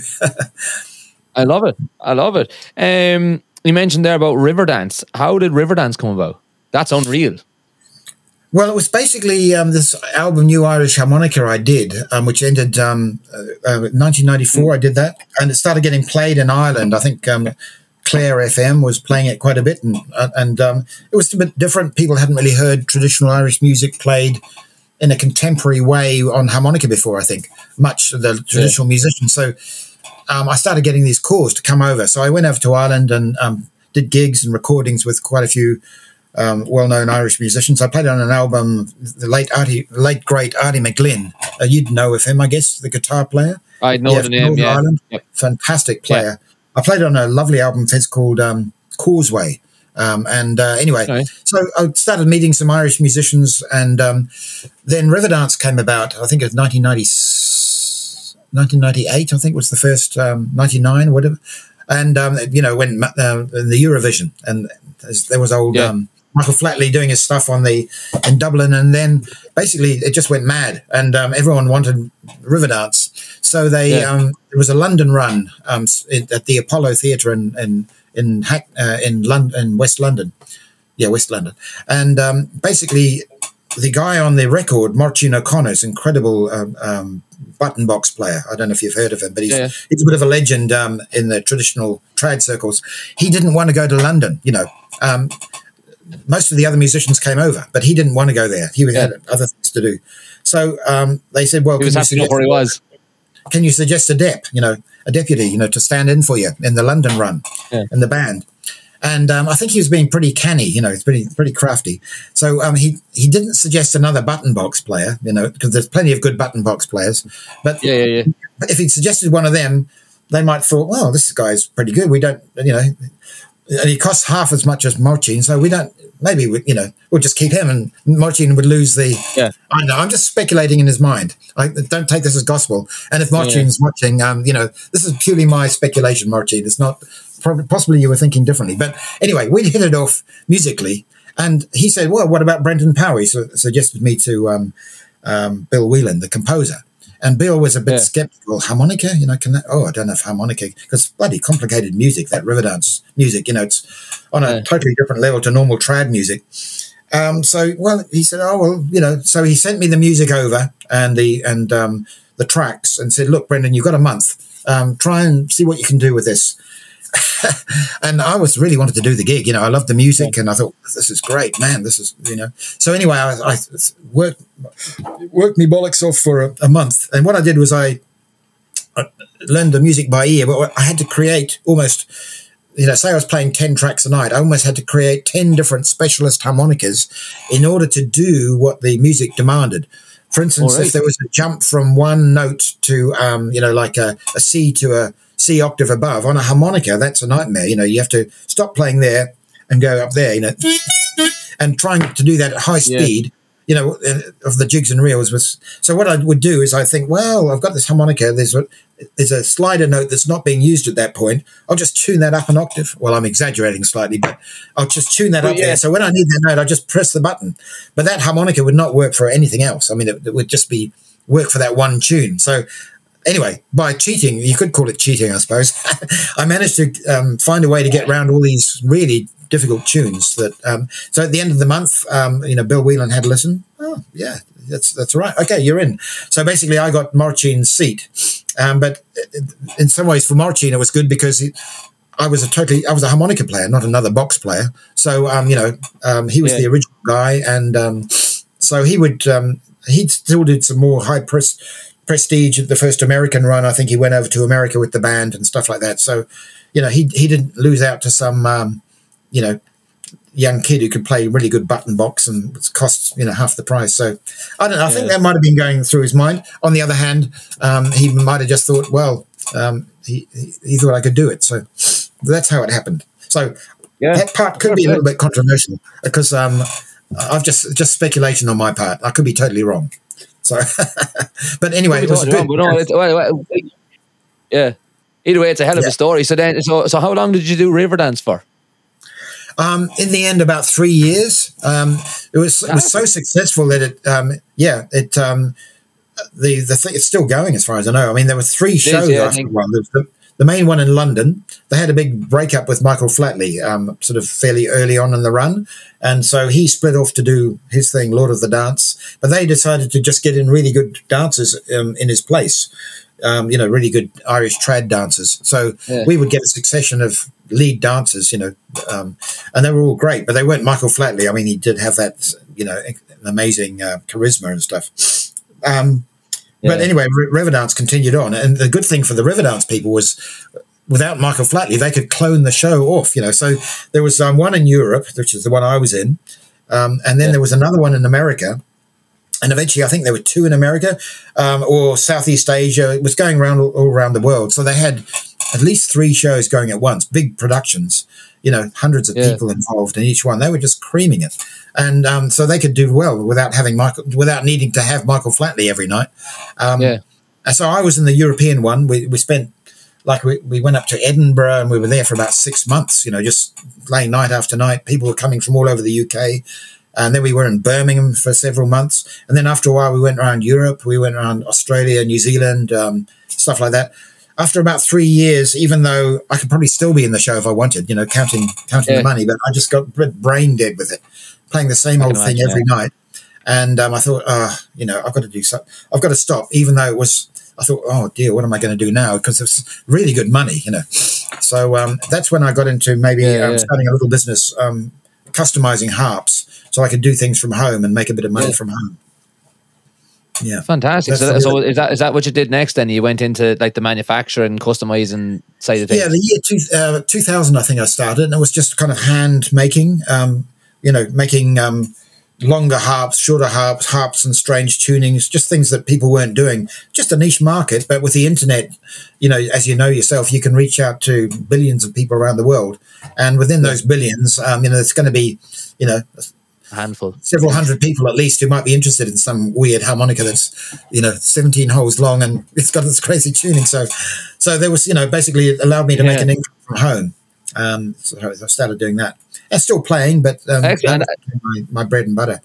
I love it. I love it. Um, you mentioned there about Riverdance. How did Riverdance come about? That's unreal. Well, it was basically um, this album, New Irish Harmonica, I did, um, which ended um, uh, 1994. Mm. I did that, and it started getting played in Ireland. I think um, Clare FM was playing it quite a bit, and uh, and um, it was a bit different. People hadn't really heard traditional Irish music played in a contemporary way on harmonica before. I think much the traditional yeah. musicians. So um, I started getting these calls to come over. So I went over to Ireland and did gigs and recordings with quite a few um, well-known Irish musicians. I played on an album, the late Arty, late great Arty McGlynn. Uh, you'd know of him, I guess, the guitar player. I know yeah, the name. yeah, Ireland. Yep. fantastic player. I played on a lovely album of his called um, Causeway. Um, and uh, anyway, okay. so I started meeting some Irish musicians, and um, then Riverdance came about. I think it was 1998. I think was the first um, 99 whatever. And um, you know when uh, the Eurovision, and there was old yeah. um, Michael Flatley doing his stuff on the in Dublin, and then basically it just went mad, and um, everyone wanted Riverdance. So they yeah. um, there was a London run um, at the Apollo Theatre in in in, Hack, uh, in London in West London, yeah, West London, and um, basically the guy on the record, Máirtín O'Connor's incredible um, um, button box player. I don't know if you've heard of him, but he's yeah. he's a bit of a legend um, in the traditional trad circles. He didn't want to go to London, you know. Um, most of the other musicians came over, but he didn't want to go there. He yeah. had other things to do. So um, they said, "Well, he was happy where he was. Can you suggest a dep, you know, a deputy, you know, to stand in for you in the London run yeah. in the band?" And um, I think he was being pretty canny, you know, he's pretty pretty crafty. So um, he he didn't suggest another button box player, you know, because there's plenty of good button box players. But yeah, yeah, yeah. if he suggested one of them, they might thought, well, this guy's pretty good. We don't, you know, and he costs half as much as Máirtín, so we don't. Maybe we, you know we'll just keep him, and Máirtín would lose the. Yeah, I know. I'm just speculating in his mind. I don't take this as gospel. And if Máirtín's yeah. watching, um, you know, this is purely my speculation, Máirtín. It's not possibly you were thinking differently, but anyway, we hit it off musically, and he said, "Well, what about Brendan Power?" He suggested me to um, um, Bill Whelan, the composer. And Bill was a bit yeah. skeptical. Harmonica, you know, can that? Oh, I don't know if harmonica, because bloody complicated music, that Riverdance music, you know, it's on a yeah. totally different level to normal trad music. Um, so, well, he said, oh, well, you know, so he sent me the music over and the, and, um, the tracks and said, look, Brendan, you've got a month. Um, try and see what you can do with this. and I was really wanted to do the gig. You know, I loved the music, and I thought this is great, man. This is you know. So anyway, I, I worked worked me bollocks off for a, a, month, and what I did was I, I learned the music by ear, but I had to create almost. You know, say I was playing 10 tracks a night, I almost had to create 10 different specialist harmonicas in order to do what the music demanded. For instance, right. if there was a jump from one note to, um, you know, like a, a C to a C octave above on a harmonica, that's a nightmare. You know, you have to stop playing there and go up there, you know, and trying to do that at high speed. Yeah. You know, uh, of the jigs and reels was. So what I would do is I think, well, I've got this harmonica. There's a there's a slider note that's not being used at that point. I'll just tune that up an octave. Well, I'm exaggerating slightly, but I'll just tune that up yeah. there. So when I need that note, I just press the button. But that harmonica would not work for anything else. I mean, it, it would just be work for that one tune. So anyway, by cheating, you could call it cheating, I suppose. I managed to um, find a way to get around all these really difficult tunes. That um, so at the end of the month, um, you know, Bill Whelan had a listen. Oh, yeah, that's that's right. Okay, you're in. So basically, I got Máirtín's seat, um, but in some ways, for Máirtín, it was good because. It, I was a totally, I was a harmonica player, not another box player. So, um, you know, um, he was yeah. the original guy, and so he would, he still did some more high press Prestige, the first American run, I think he went over to America with the band and stuff like that. So, you know, he he didn't lose out to some, um, you know, young kid who could play really good button box and it costs you know half the price. So I don't know. I yeah. think that might have been going through his mind. On the other hand, um, he might have just thought, well, um, he he thought I could do it. So that's how it happened. So yeah. that part could be a little bit controversial because um, I've just just speculation on my part. I could be totally wrong. So, but anyway, it was good. No, well, well, yeah. Either way, it's a hell of yeah. a story. So then, so so how long did you do Riverdance for? Um, in the end, about three years. Um, it was it was so successful that it, um, yeah, it um, the the thing it's still going as far as I know. I mean, there were three shows is, yeah, after one. The, the main one in London, they had a big breakup with Michael Flatley, um, sort of fairly early on in the run. And so he split off to do his thing, Lord of the Dance. But they decided to just get in really good dancers um, in his place. Um, you know, really good Irish trad dancers. So Yeah. we would get a succession of lead dancers, you know, um, and they were all great, but they weren't Michael Flatley. I mean, he did have that, you know, amazing uh, charisma and stuff. Um, But anyway, Riverdance continued on, and the good thing for the Riverdance people was, without Michael Flatley, they could clone the show off. You know, so there was um, one in Europe, which is the one I was in, um, and then Yeah. there was another one in America, and eventually I think there were two in America um, or Southeast Asia. It was going around all, all around the world, so they had at least three shows going at once, big productions. You know, hundreds of Yeah. people involved in each one. They were just creaming it, and um, so they could do well without having Michael, without needing to have Michael Flatley every night. Um, Yeah. and so I was in the European one. We, we spent like we, we went up to Edinburgh and we were there for about six months, you know, just laying night after night. People were coming from all over the UK. And then we were in Birmingham for several months. And then after a while, we went around Europe. We went around Australia, New Zealand, um, stuff like that. After about three years, even though I could probably still be in the show if I wanted, you know, counting counting Yeah. the money, but I just got br- brain dead with it, playing the same old can thing imagine, every night. And um, I thought, uh, you know, I've got to do something. I've got to stop, even though it was. I thought, oh dear, what am I going to do now? Because it's really good money, you know. So um, that's when I got into maybe Yeah, um, yeah. starting a little business, um, customizing harps, so I could do things from home and make a bit of money Yeah. from home. Yeah, Fantastic. So, so is that is that what you did next? Then you went into like the manufacturing, customizing side of things. yeah. The year two, uh, 2000, I think I started, and it was just kind of hand making. Um, you know, making um, longer harps, shorter harps, harps and strange tunings, just things that people weren't doing. Just a niche market, but with the internet, you know, as you know yourself, you can reach out to billions of people around the world, and within those billions, um, you know, it's going to be, you know, A handful. several hundred people at least who might be interested in some weird harmonica that's you know 17 holes long and it's got this crazy tuning so so there was you know basically it allowed me to make an income from home um so i started doing that I'm still playing but um, my, my bread and butter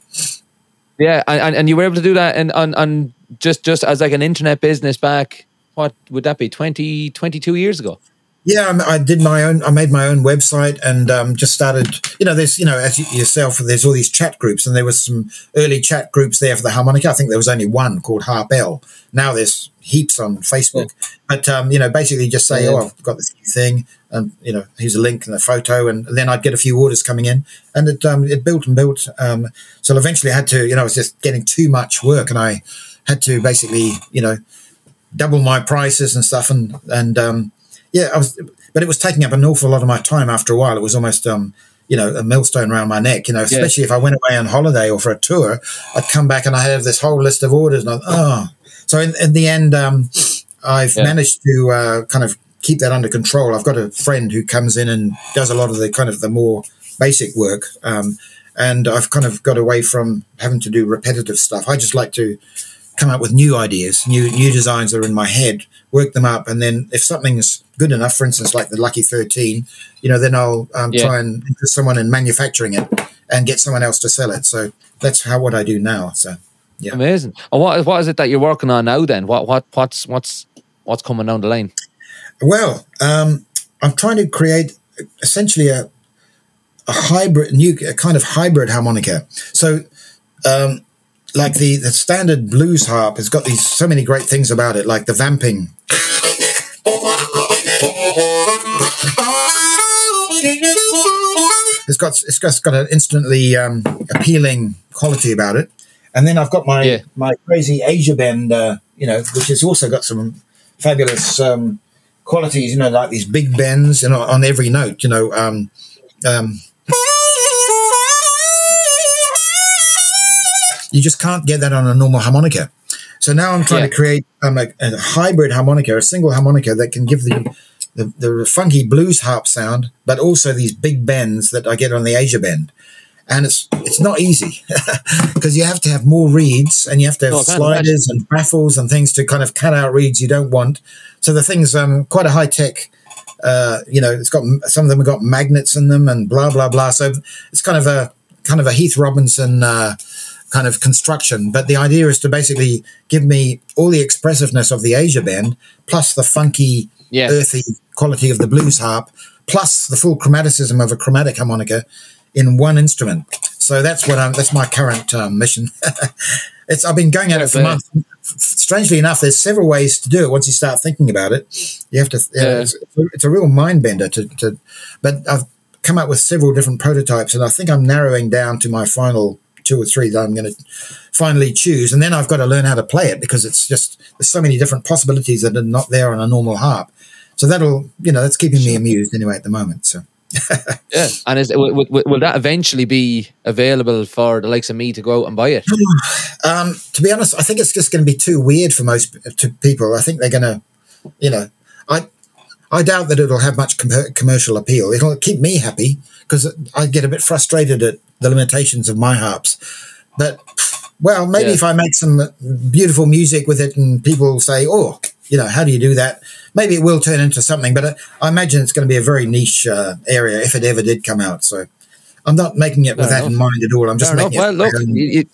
Yeah, and, and, and you were able to do that and on, on just just as like an internet business back. What would that be? 20, 22 years ago. Yeah, I'm- did my own. I made my own website and um, just started. You know, there's you know as you, yourself, there's all these chat groups, and there was some early chat groups there for the harmonica. I think there was only one called Harp-L. Now there's heaps on Facebook. But um, you know, basically just say, Yeah. "Oh, I've got this new thing," and you know, here's a link and a photo, and then I'd get a few orders coming in, and it um, it built and built. Um, so eventually, I had to. You know, I was just getting too much work, and I had to basically, you know, double my prices and stuff and and um yeah i was but it was taking up an awful lot of my time after a while. It was almost um you know a millstone around my neck you know especially if i went away on holiday or for a tour i'd come back and i had this whole list of orders and i oh. So in, in the end um i've Yeah. managed to uh, kind of keep that under control. I've got a friend who comes in and does a lot of the kind of the more basic work um and i've kind of got away from having to do repetitive stuff. I just like to come up with new ideas, new new designs that are in my head, work them up, and then if something's good enough, for instance, like the Lucky Thirteen, you know, then I'll um, Yeah. try and interest someone in manufacturing it and get someone else to sell it. So that's how what I do now. So Yeah. Amazing. And what what is it that you're working on now? Then what what what's what's what's coming down the line? well, um, I'm trying to create essentially a a hybrid, new a kind of hybrid harmonica. So. Um, like the, the standard blues harp has got these so many great things about it, like the vamping It's got it's just got an instantly um, appealing quality about it. And then I've got my Yeah. my crazy Asia bend, uh, you know, which has also got some fabulous um, qualities. You know, like these big bends, you know, on every note. You know, um, you just can't get that on a normal harmonica. So now I'm trying Yeah. to create um, a, a hybrid harmonica, a single harmonica that can give the, the the funky blues harp sound, but also these big bends that I get on the Asia bend. And it's it's not easy because you have to have more reeds and you have to have Oh, sliders and baffles and things to kind of cut out reeds you don't want. So the thing's um, quite a high tech. Uh, you know, it's got some of them have got magnets in them and blah blah blah. So it's kind of a kind of a Heath Robinson uh, kind of construction. But the idea is to basically give me all the expressiveness of the Asia bend plus the funky earthy quality of the blues harp, plus the full chromaticism of a chromatic harmonica in one instrument. So that's what I'm. That's my current um, mission. it's I've been going at it for months. Strangely enough, there's several ways to do it. Once you start thinking about it, you have to. you know, Yeah. it's, it's a real mind bender to, to. But I've come up with several different prototypes, and I think I'm narrowing down to my final two or three that I'm going to finally choose. And then I've got to learn how to play it because it's just there's so many different possibilities that are not there on a normal harp. So that'll you know that's keeping me amused anyway at the moment. So. Yeah. And is will, will, will that eventually be available for the likes of me to go out and buy it? Um, to be honest, I think it's just going to be too weird for most to people. I think they're going to, you know, I I doubt that it'll have much com- commercial appeal. It'll keep me happy because I get a bit frustrated at the limitations of my harps. But well, maybe Yeah. if I make some beautiful music with it and people say, "Oh, you know, how do you do that?" Maybe it will turn into something. But I, imagine it's going to be a very niche uh, area if it ever did come out. So. I'm not making it with Fair that in mind at all. I'm just Fair enough. making Well, look,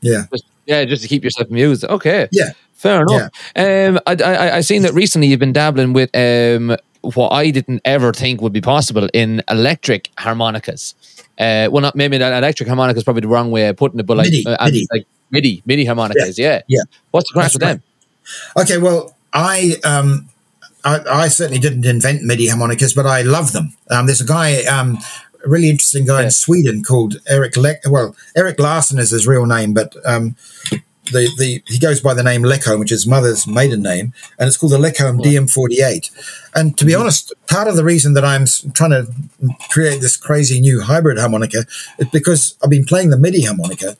yeah, just, yeah, just to keep yourself amused. Okay. yeah. Fair enough. Um, I, I I seen that recently. You've been dabbling with um what I didn't ever think would be possible in electric harmonicas. Uh, well, not maybe that electric harmonica is probably the wrong way of putting it, but like MIDI, uh, MIDI. like MIDI, MIDI harmonicas. Yeah, yeah. What's the crack That's with right. them? Okay, well, I um, I, I certainly didn't invent MIDI harmonicas, but I love them. Um, there's a guy, um, a really interesting guy Yeah. in Sweden called Eric. Le- well, Eric Larson is his real name, but um, the the he goes by the name Lecombe, which is mother's maiden name, and it's called the Lecombe DM48. And to be honest, part of the reason that I'm trying to create this crazy new hybrid harmonica is because I've been playing the MIDI harmonica,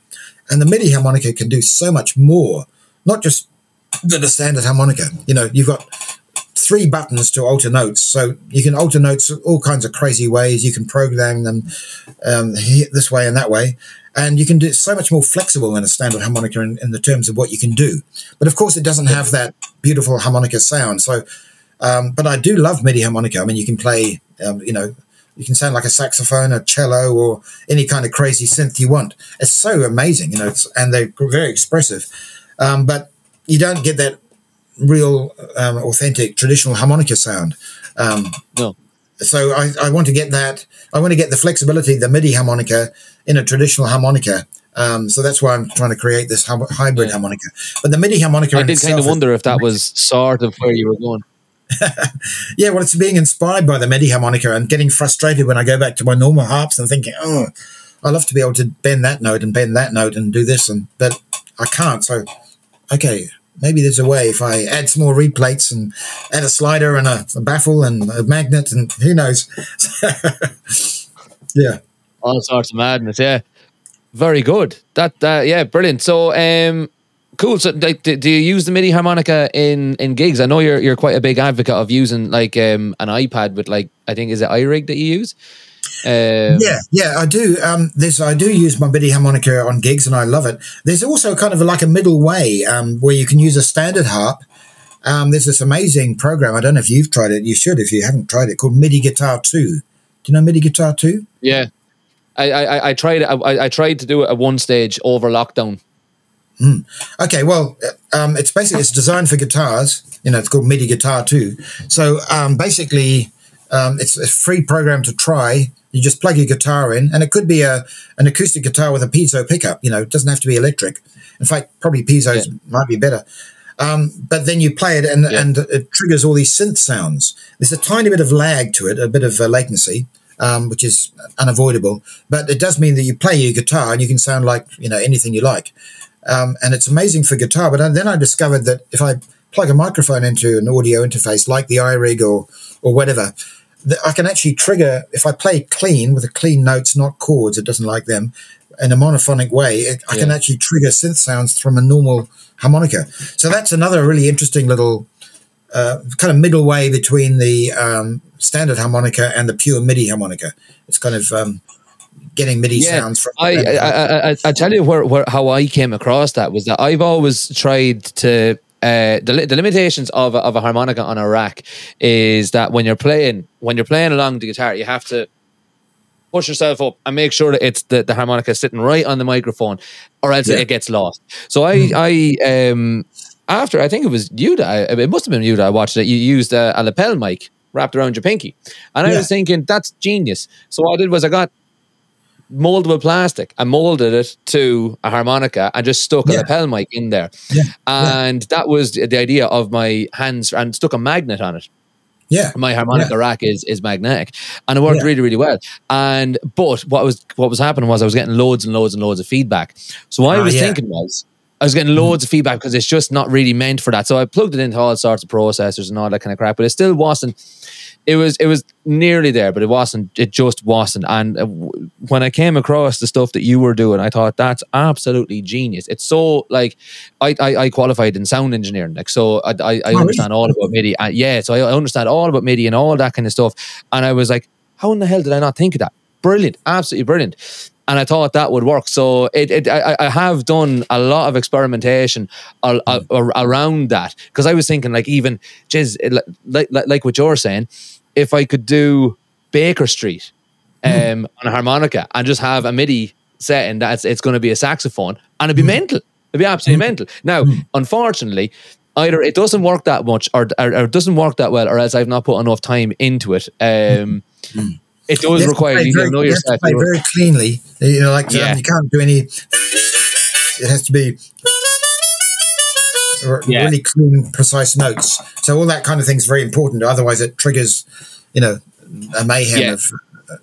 and the MIDI harmonica can do so much more, not just than a standard harmonica. You know, you've got three buttons to alter notes, so you can alter notes all kinds of crazy ways. You can program them um, this way and that way, and you can do so much more flexible than a standard harmonica in, in the terms of what you can do. But of course, it doesn't have that beautiful harmonica sound. So, um, but I do love MIDI harmonica. I mean, you can play, um, you know. You can sound like a saxophone, a cello, or any kind of crazy synth you want. It's so amazing, you know, and they're very expressive. Um, but you don't get that real um, authentic traditional harmonica sound. Um, No. So I, I want to get that. I want to get the flexibility, the MIDI harmonica, in a traditional harmonica. Um, so that's why I'm trying to create this hybrid Yeah. harmonica. But the MIDI harmonica, I did kind of wonder if that was sort of where you were going. yeah, well, it's being inspired by the MIDI harmonica and getting frustrated when I go back to my normal harps and thinking, oh, I love to be able to bend that note and bend that note and do this, and but I can't. So, okay, maybe there's a way if I add some more reed plates and add a slider and a, a baffle and a magnet and who knows. yeah. All sorts of madness. Yeah, very good. That that yeah, brilliant. So um. Cool. So, like, do, do you use the MIDI harmonica in, in gigs? I know you're you're quite a big advocate of using like um, an iPad with like I think is it iRig that you use? Um, Yeah, yeah, I do. Um, this I do use my MIDI harmonica on gigs, and I love it. There's also kind of like a middle way um, where you can use a standard harp. Um, there's this amazing program. I don't know if you've tried it. You should if you haven't tried it. Called MIDI Guitar Two. Do you know MIDI Guitar Two? Yeah. I, I, I tried it. I, I tried to do it at one stage over lockdown. Okay, well, um, it's basically it's designed for guitars. You know, it's called MIDI Guitar Two. So um, basically, um, it's a free program to try. You just plug your guitar in, and it could be a an acoustic guitar with a piezo pickup. You know, it doesn't have to be electric. In fact, probably piezos might be better. Um, but then you play it, and Yeah. and it triggers all these synth sounds. There's a tiny bit of lag to it, a bit of uh, latency. Um, which is unavoidable, but it does mean that you play your guitar and you can sound like you know anything you like um, and it's amazing for guitar. But then I discovered that if I plug a microphone into an audio interface like the iRig or or whatever, that I can actually trigger if I play clean with a clean notes, not chords. It doesn't like them in a monophonic way. It, I can actually trigger synth sounds from a normal harmonica. So that's another really interesting little. Uh, kind of middle way between the um, standard harmonica and the pure MIDI harmonica. It's kind of um, getting MIDI Yeah, sounds from. I, I, I, I, I tell you where, where how I came across that was that I've always tried to uh, the, the limitations of a, of a harmonica on a rack is that when you're playing when you're playing along the guitar, you have to push yourself up and make sure that it's the, the harmonica is sitting right on the microphone, or else Yeah. it gets lost. So I I um after I think it was you that I, it must have been you that I watched it. You used a, a lapel mic wrapped around your pinky, and I Yeah. was thinking that's genius. So what I did was I got moldable plastic. I molded it to a harmonica and just stuck a lapel mic in there, Yeah. and that was the idea of my hands and stuck a magnet on it Yeah. my harmonica rack is is magnetic and it worked Yeah. really really well and but what was what was happening was i was getting loads and loads and loads of feedback so what i Ah, was yeah. thinking was I was getting loads of feedback because it's just not really meant for that. So I plugged it into all sorts of processors and all that kind of crap, but it still wasn't. It was it was nearly there, but it wasn't. It just wasn't. And uh, when I came across the stuff that you were doing, I thought that's absolutely genius. It's so like I I, I qualified in sound engineering, like so I I, I understand all about MIDI. And yeah, so I, I understand all about MIDI and all that kind of stuff. And I was like, how in the hell did I not think of that? Brilliant, absolutely brilliant. And I thought that would work. So it, it I, I have done a lot of experimentation al- Mm. a- around that because I was thinking like even, geez, like, like like what you're saying, if I could do Baker Street Mm. um, on a harmonica and just have a MIDI setting that's it's going to be a saxophone and Mm. it'd be mental. It'd be absolutely mental. Now, unfortunately, either it doesn't work that much or, or, or it doesn't work that well, or else I've not put enough time into it. Um, It does You require you very, to know you have to yourself. play very cleanly. You know, like um, you can't do any. It has to be Yeah. really clean, precise notes. So all that kind of thing is very important. Otherwise, it triggers, you know, a mayhem Yeah. of.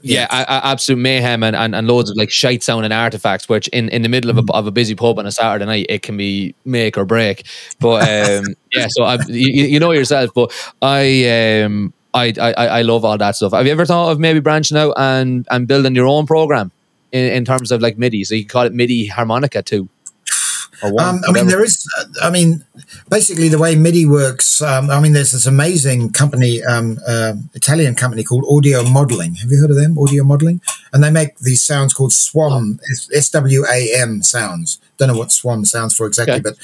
yeah, a, a- absolute mayhem and, and, and loads of like shite sound and artifacts, which in, in the middle of a, of a busy pub on a Saturday night, it can be make or break. But um, yeah, so I, you, you know yourself. But I, um, I, I, I love all that stuff. Have you ever thought of maybe branching out and, and building your own program in, in terms of like MIDI? So you can call it MIDI harmonica too. Or one, Um, I mean, there is. uh, I mean, basically, the way MIDI works. Um, I mean, there's this amazing company, um, uh, Italian company called Audio Modeling. Have you heard of them? Audio Modeling, and they make these sounds called Swam, S W A M sounds. Don't know what Swam sounds for exactly, Okay. but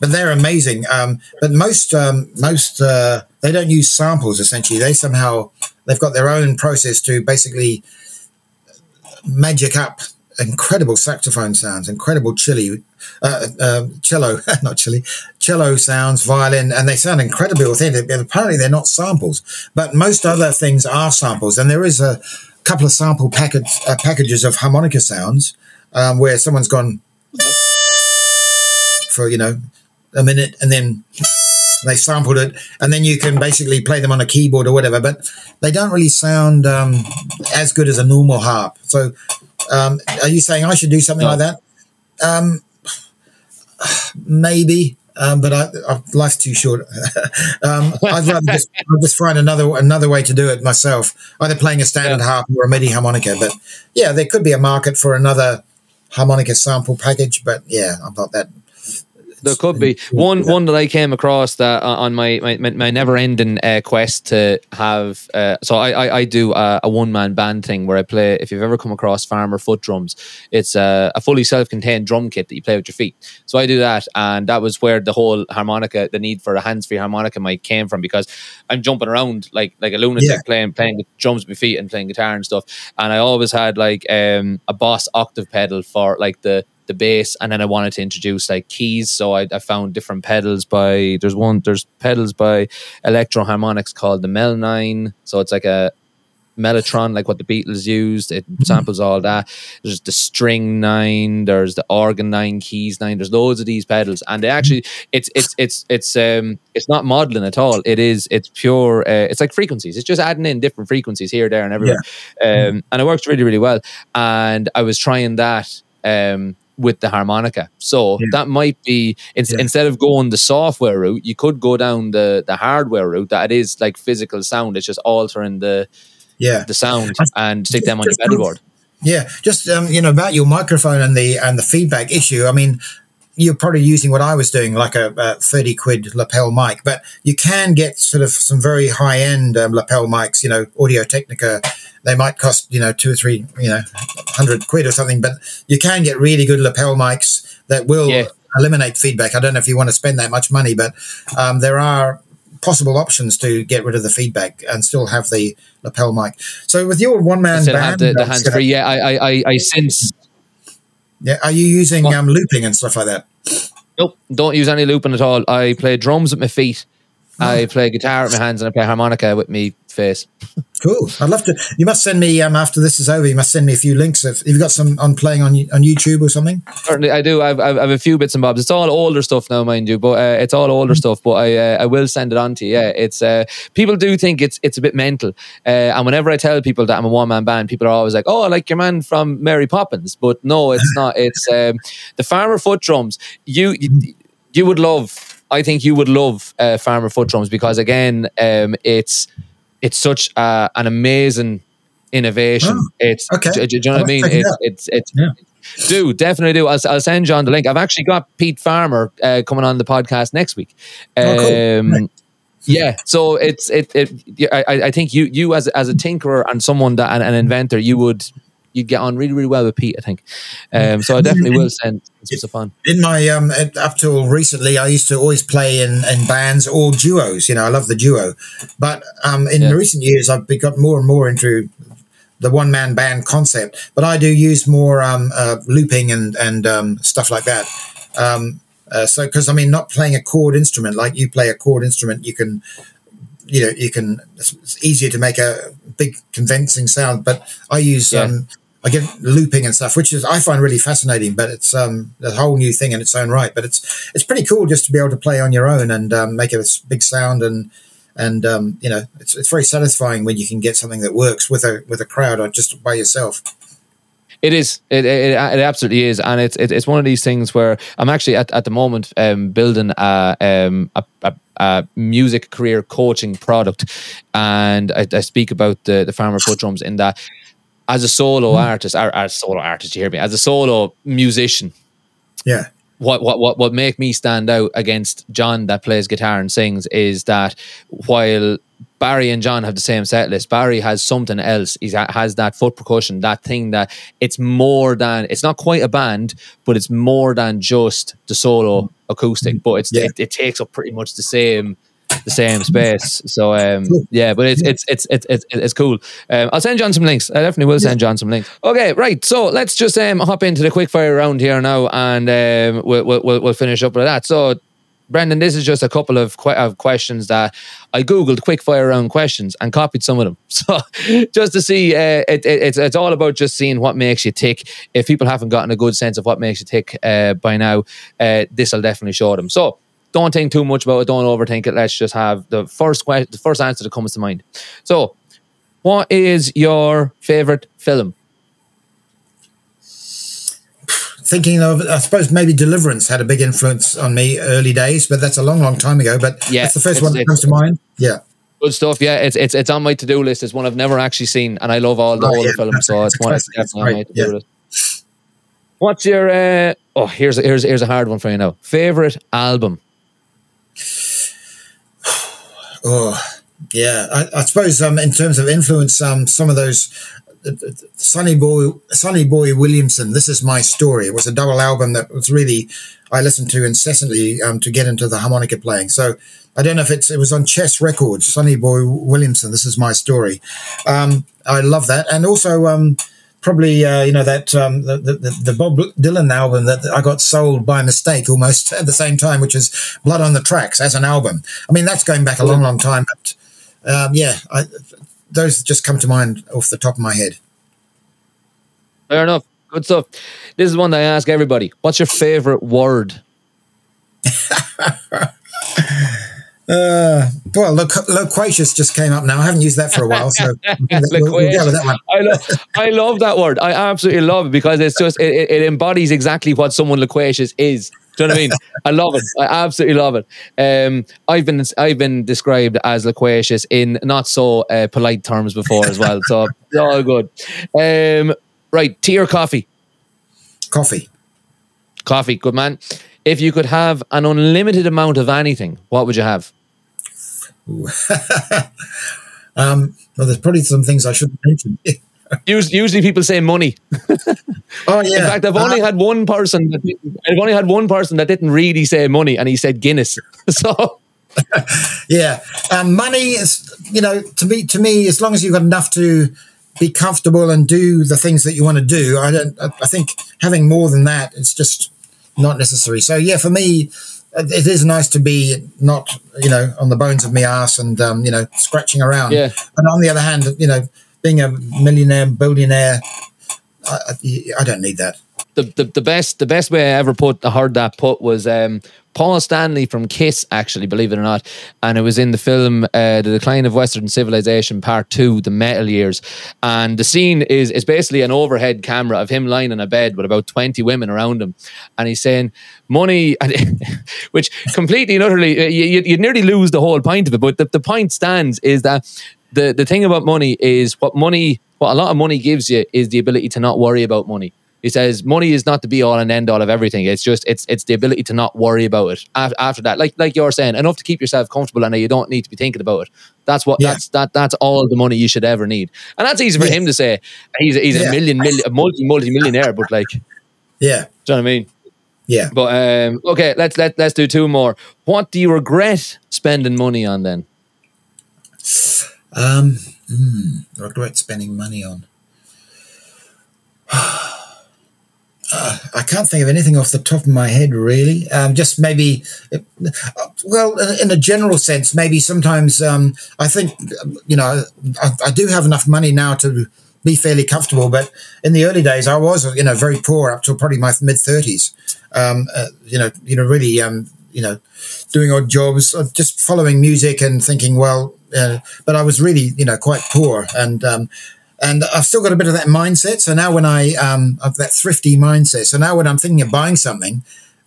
but they're amazing. Um, but most um, most uh, they don't use samples. Essentially, they somehow they've got their own process to basically magic up incredible saxophone sounds, incredible chili, uh, uh, cello, not chili, cello sounds, violin, and they sound incredibly authentic. And apparently, they're not samples, but most other things are samples. And there is a couple of sample package, uh, packages of harmonica sounds um, where someone's gone for you know a minute and then they sampled it and then you can basically play them on a keyboard or whatever but they don't really sound um, as good as a normal harp so um, are you saying i should do something No. like that um, maybe um, but I, I, life's too short. um, I'd rather just, I'll just find another another way to do it myself, either playing a standard Yeah. harp or a MIDI harmonica. But yeah, there could be a market for another harmonica sample package. But yeah, I'm not that. There could be one one that I came across that uh, on my my, my- my never ending uh, quest to have. Uh, so I I, I do a, a one man band thing where I play. If you've ever come across Farmer Foot drums, it's a, a fully self contained drum kit that you play with your feet. So I do that, and that was where the whole harmonica, the need for a hands free harmonica mic came from because I'm jumping around like like a lunatic Yeah. playing playing with drums with my feet and playing guitar and stuff. And I always had like um, a Boss octave pedal for like the the bass and then I wanted to introduce like keys so I, I found different pedals by there's one there's pedals by Electro-Harmonix called the Mel 9 so it's like a Mellotron like what the Beatles used. It samples all that. There's the string 9 there's the organ 9 keys 9 there's loads of these pedals. And they actually it's it's it's it's um it's not modeling at all. It is it's pure uh, it's like frequencies. It's just adding in different frequencies here there and everywhere. Um and it works really really well. And I was trying that um with the harmonica. So Yeah. that might be ins- Yeah. instead of going the software route, you could go down the the hardware route that it is like physical sound. It's just altering the Yeah, the sound and stick them on your just pedal board. Yeah, just um, you know about your microphone and the and the feedback issue. I mean, you're probably using what I was doing, like a, a thirty quid lapel mic, but you can get sort of some very high end um, lapel mics. You know, Audio Technica. They might cost you know two or three you know hundred quid or something, but you can get really good lapel mics that will Yeah. eliminate feedback. I don't know if you want to spend that much money, but um, there are possible options to get rid of the feedback and still have the lapel mic. So with your one man band, have the, the hands free. Yeah, I I I, I sense yeah, are you using What? um, looping and stuff like that? Nope, don't use any looping at all. I play drums with my feet. I play guitar with my hands and I play harmonica with me face. Cool. I'd love to. You must send me um, after this is over. You must send me a few links. of. If you've got some on playing on on YouTube or something. Certainly, I do. I've, I've, I've a few bits and bobs. It's all older stuff now, mind you, but uh, it's all older stuff. But I uh, I will send it on to you. Yeah, it's uh, people do think it's it's a bit mental, uh, and whenever I tell people that I'm a one man band, people are always like, "Oh, I like your man from Mary Poppins," but no, it's not. It's um, the Farmer Foot Drums. You, you you would love I think you would love uh, Farmer Foot Drums because again, um, it's it's such uh, an amazing innovation. Oh, it's okay. do, do, you know what I mean? It's, it's it's yeah. do definitely do. I'll, I'll send John the link. I've actually got Pete Farmer uh, coming on the podcast next week. Um, oh, cool. right. Yeah, so it's it. it I, I think you you as as a tinkerer and someone that an, an inventor, you would you'd get on really, really well with Pete, I think. Um, so I definitely will send some of fun. In my um, up till recently, I used to always play in, in bands or duos. You know, I love the duo, but um, in yeah. recent years, I've got more and more into the one man band concept. But I do use more um, uh, looping and and um, stuff like that. Um, uh, so, because I mean, not playing a chord instrument like you play a chord instrument, you can you know you can it's easier to make a big convincing sound but i use yeah. um Get looping and stuff, which is I find really fascinating. But it's um, a whole new thing in its own right. But it's it's pretty cool just to be able to play on your own and um, make a big sound and and um, you know it's it's very satisfying when you can get something that works with a with a crowd or just by yourself. It is. It, it, it absolutely is, and it's it, it's one of these things where I'm actually at, at the moment um, building a, um, a, a, a, music career coaching product, and I, I speak about the the farmer foot drums in that as a solo mm. artist, or as a solo artist, you hear me, as a solo musician. Yeah. What what what what make me stand out against John that plays guitar and sings is that while Barry and John have the same set list. Barry has something else. He has that foot percussion, that thing that it's more than it's not quite a band, but it's more than just the solo acoustic. But it's yeah. it, it, takes up pretty much the same the same space. So um, yeah, but it's it's it's it's it's, it's cool. Um, I'll send John some links. I definitely will send John some links. Okay, right. So let's just um, hop into the quick fire round here now, and um, we'll, we'll we'll finish up with that. So. Brendan, this is just a couple of, que- of questions that I googled quick fire round questions and copied some of them. So just to see, uh, it, it, it's it's all about just seeing what makes you tick. If people haven't gotten a good sense of what makes you tick uh, by now, uh, this will definitely show them. So don't think too much about it. Don't overthink it. Let's just have the first question, the first answer that comes to mind. So, what is your favorite film? Thinking of, I suppose maybe Deliverance had a big influence on me early days, but that's a long, long time ago. But yeah, that's the first one that comes to mind. Yeah. Good stuff. Yeah, it's it's it's on my to do list. It's one I've never actually seen, and I love all the oh, older yeah, films, so it's one that's definitely on my to do yeah. list. What's your uh, oh here's a, here's here's a hard one for you now. Favorite album? Oh, yeah. I, I suppose um, in terms of influence, um, some of those uh, Sonny Boy, Sonny Boy Williamson. This is my story. It was a double album that was really I listened to incessantly um, to get into the harmonica playing. So I don't know if it's it was on Chess Records. Sonny Boy Williamson. This is my story. Um, I love that, and also um, probably uh, you know that um, the, the, the Bob Dylan album that I got sold by mistake almost at the same time, which is Blood on the Tracks as an album. I mean that's going back a long, long time, but um, yeah, I, those just come to mind off the top of my head. Fair enough. Good stuff. This is one that I ask everybody. What's your favorite word? Uh, well, loc- loquacious just came up now. I haven't used that for a while, so we'll, we'll go with that one. I, love, I love that word. I absolutely love it because it's just it, it embodies exactly what someone loquacious is. Do you know what I mean? I love it. I absolutely love it. Um, I've been I've been described as loquacious in not so uh, polite terms before as well. So it's all good. Um, right, tea or coffee? Coffee. Coffee, good man. If you could have an unlimited amount of anything, what would you have? um, well, there's probably some things I shouldn't mention. usually, usually, people say money. oh yeah. In fact, I've only uh, had one person. That, I've only had one person that didn't really say money, and he said Guinness. so. yeah, um, money is you know to me to me as long as you've got enough to be comfortable and do the things that you want to do. I don't. I think having more than that, it's just not necessary. So yeah, for me, it is nice to be not you know on the bones of my ass and um, you know scratching around. Yeah. But on the other hand, you know, being a millionaire, billionaire, I, I, I don't need that. The, the, the best the best way I ever put heard that put was um, Paul Stanley from Kiss, actually, believe it or not, and it was in the film uh, The Decline of Western Civilization Part Two, The Metal Years, and the scene is is basically an overhead camera of him lying in a bed with about twenty women around him, and he's saying money, which completely and utterly you, you'd nearly lose the whole point of it, but the, the point stands is that the the thing about money is what money what a lot of money gives you is the ability to not worry about money. He says money is not the be all and end all of everything. It's just it's it's the ability to not worry about it after, after that. Like like you're saying, enough to keep yourself comfortable and you don't need to be thinking about it. That's what Yeah. that's that that's all the money you should ever need. And that's easy for Yeah. him to say. He's he's Yeah. a million million a multi multi millionaire, but like, yeah, do you know what I mean? Yeah. But um, okay, let's let let's do two more. What do you regret spending money on then? Um, hmm, regret spending money on. Uh, I can't think of anything off the top of my head, really. Um, just maybe, uh, well, in a general sense, maybe sometimes um, I think, um, you know, I, I do have enough money now to be fairly comfortable. But in the early days, I was, you know, very poor up till probably my mid thirties. Um, uh, you know, you know, really, um, you know, doing odd jobs, uh, just following music and thinking, well, uh, but I was really, you know, quite poor and. And I've still got a bit of that mindset. So now when I um, of that thrifty mindset. So now when I'm thinking of buying something,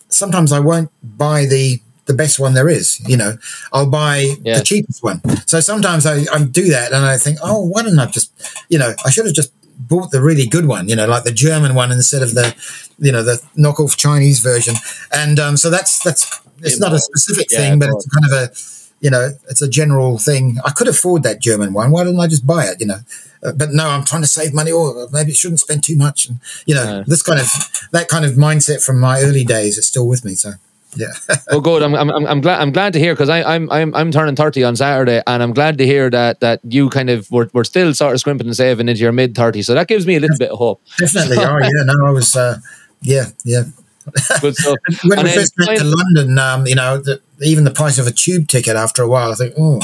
sometimes I won't buy the the best one there is. You know, I'll buy Yeah. the cheapest one. So sometimes I, I do that, and I think, oh, why didn't I just, you know, I should have just bought the really good one. You know, like the German one instead of the, you know, the knockoff Chinese version. And um, so that's that's it's not a specific Yeah, thing, but of it's kind of a you know, it's a general thing. I could afford that German one. Why didn't I just buy it? You know, uh, but no, I'm trying to save money, or maybe it shouldn't spend too much. And you know, Yeah. this kind of that kind of mindset from my early days is still with me. So yeah, Oh, good. I'm, I'm, I'm- I'm glad. I'm glad to hear because I'm, I'm, I'm turning thirty on Saturday, and I'm glad to hear that that you kind of were, were still sort of scrimping and saving into your mid thirties. So that gives me a little bit of hope. definitely. oh yeah, no, I was. Uh, yeah, yeah. Good stuff. When And we then first went to London, um, you know, the, even the price of a tube ticket after a while, I think, oh,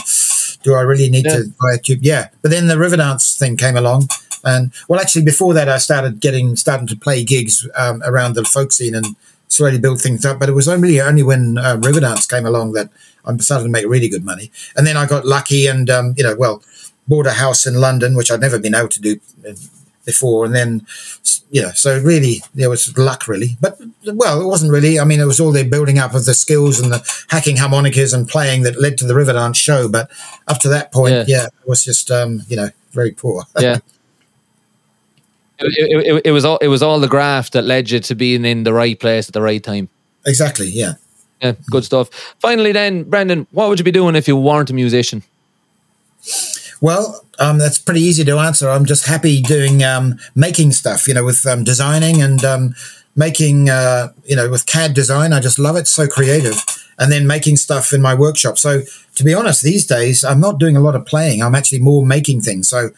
do I really need Yeah. to buy a tube? Yeah. But then the Riverdance thing came along. And well, actually, before that, I started getting, starting to play gigs um, around the folk scene and slowly build things up. But it was only, only when uh, Riverdance came along that I started to make really good money. And then I got lucky and, um, you know, well, bought a house in London, which I'd never been able to do before. And then, you know, so really there was luck really, but well, it wasn't really. I mean, it was all the building up of the skills and the hacking harmonicas and playing that led to the Riverdance show. But up to that point, Yeah. yeah, it was just, um, you know, very poor. Yeah. It, it, it, it was all it was all the graft that led you to being in the right place at the right time. exactly. Yeah. Yeah, good stuff. Finally, then, Brendan, what would you be doing if you weren't a musician? Well, um, that's pretty easy to answer. I'm just happy doing um, making stuff, you know, with um, designing and um, making, uh, you know, with CAD design. I just love it. So creative. And then making stuff in my workshop. So to be honest, these days I'm not doing a lot of playing. I'm actually more making things. So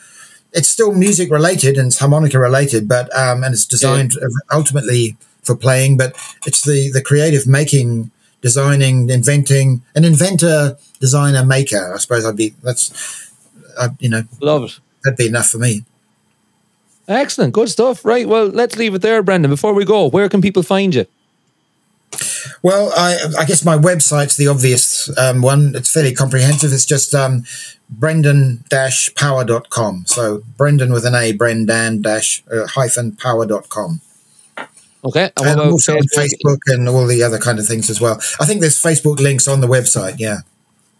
it's still music related and it's harmonica related, but um, and it's designed ultimately for playing. But it's the the creative making, designing, inventing, an inventor, designer, maker. I suppose I'd be that's I, you know Love it. that'd be enough for me. Excellent, good stuff. Right, well, let's leave it there, Brendan. Before we go, where can people find you? Well, I, I guess my website's the obvious um, one. It's fairly comprehensive. It's just um, brendan-power.com. So Brendan with an A, brendan dash uh, hyphen power.com. Okay, and And also on? Facebook and all the other kind of things as well. I think there's Facebook links on the website. Yeah.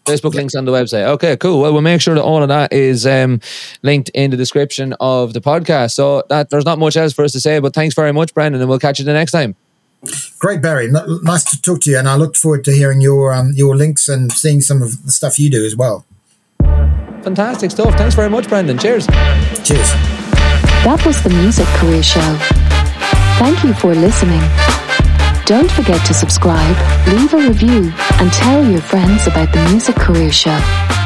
Facebook links on the website. Okay, cool. Well, we'll make sure that all of that is um, linked in the description of the podcast. So that there's not much else for us to say, but thanks very much, Brendan, and we'll catch you the next time. Great, Barry. N- nice to talk to you. And I look forward to hearing your um, your links and seeing some of the stuff you do as well. Fantastic stuff. Thanks very much, Brendan. Cheers. Cheers. That was the Music Career Show. Thank you for listening. Don't forget to subscribe, leave a review, and tell your friends about the Music Career Show.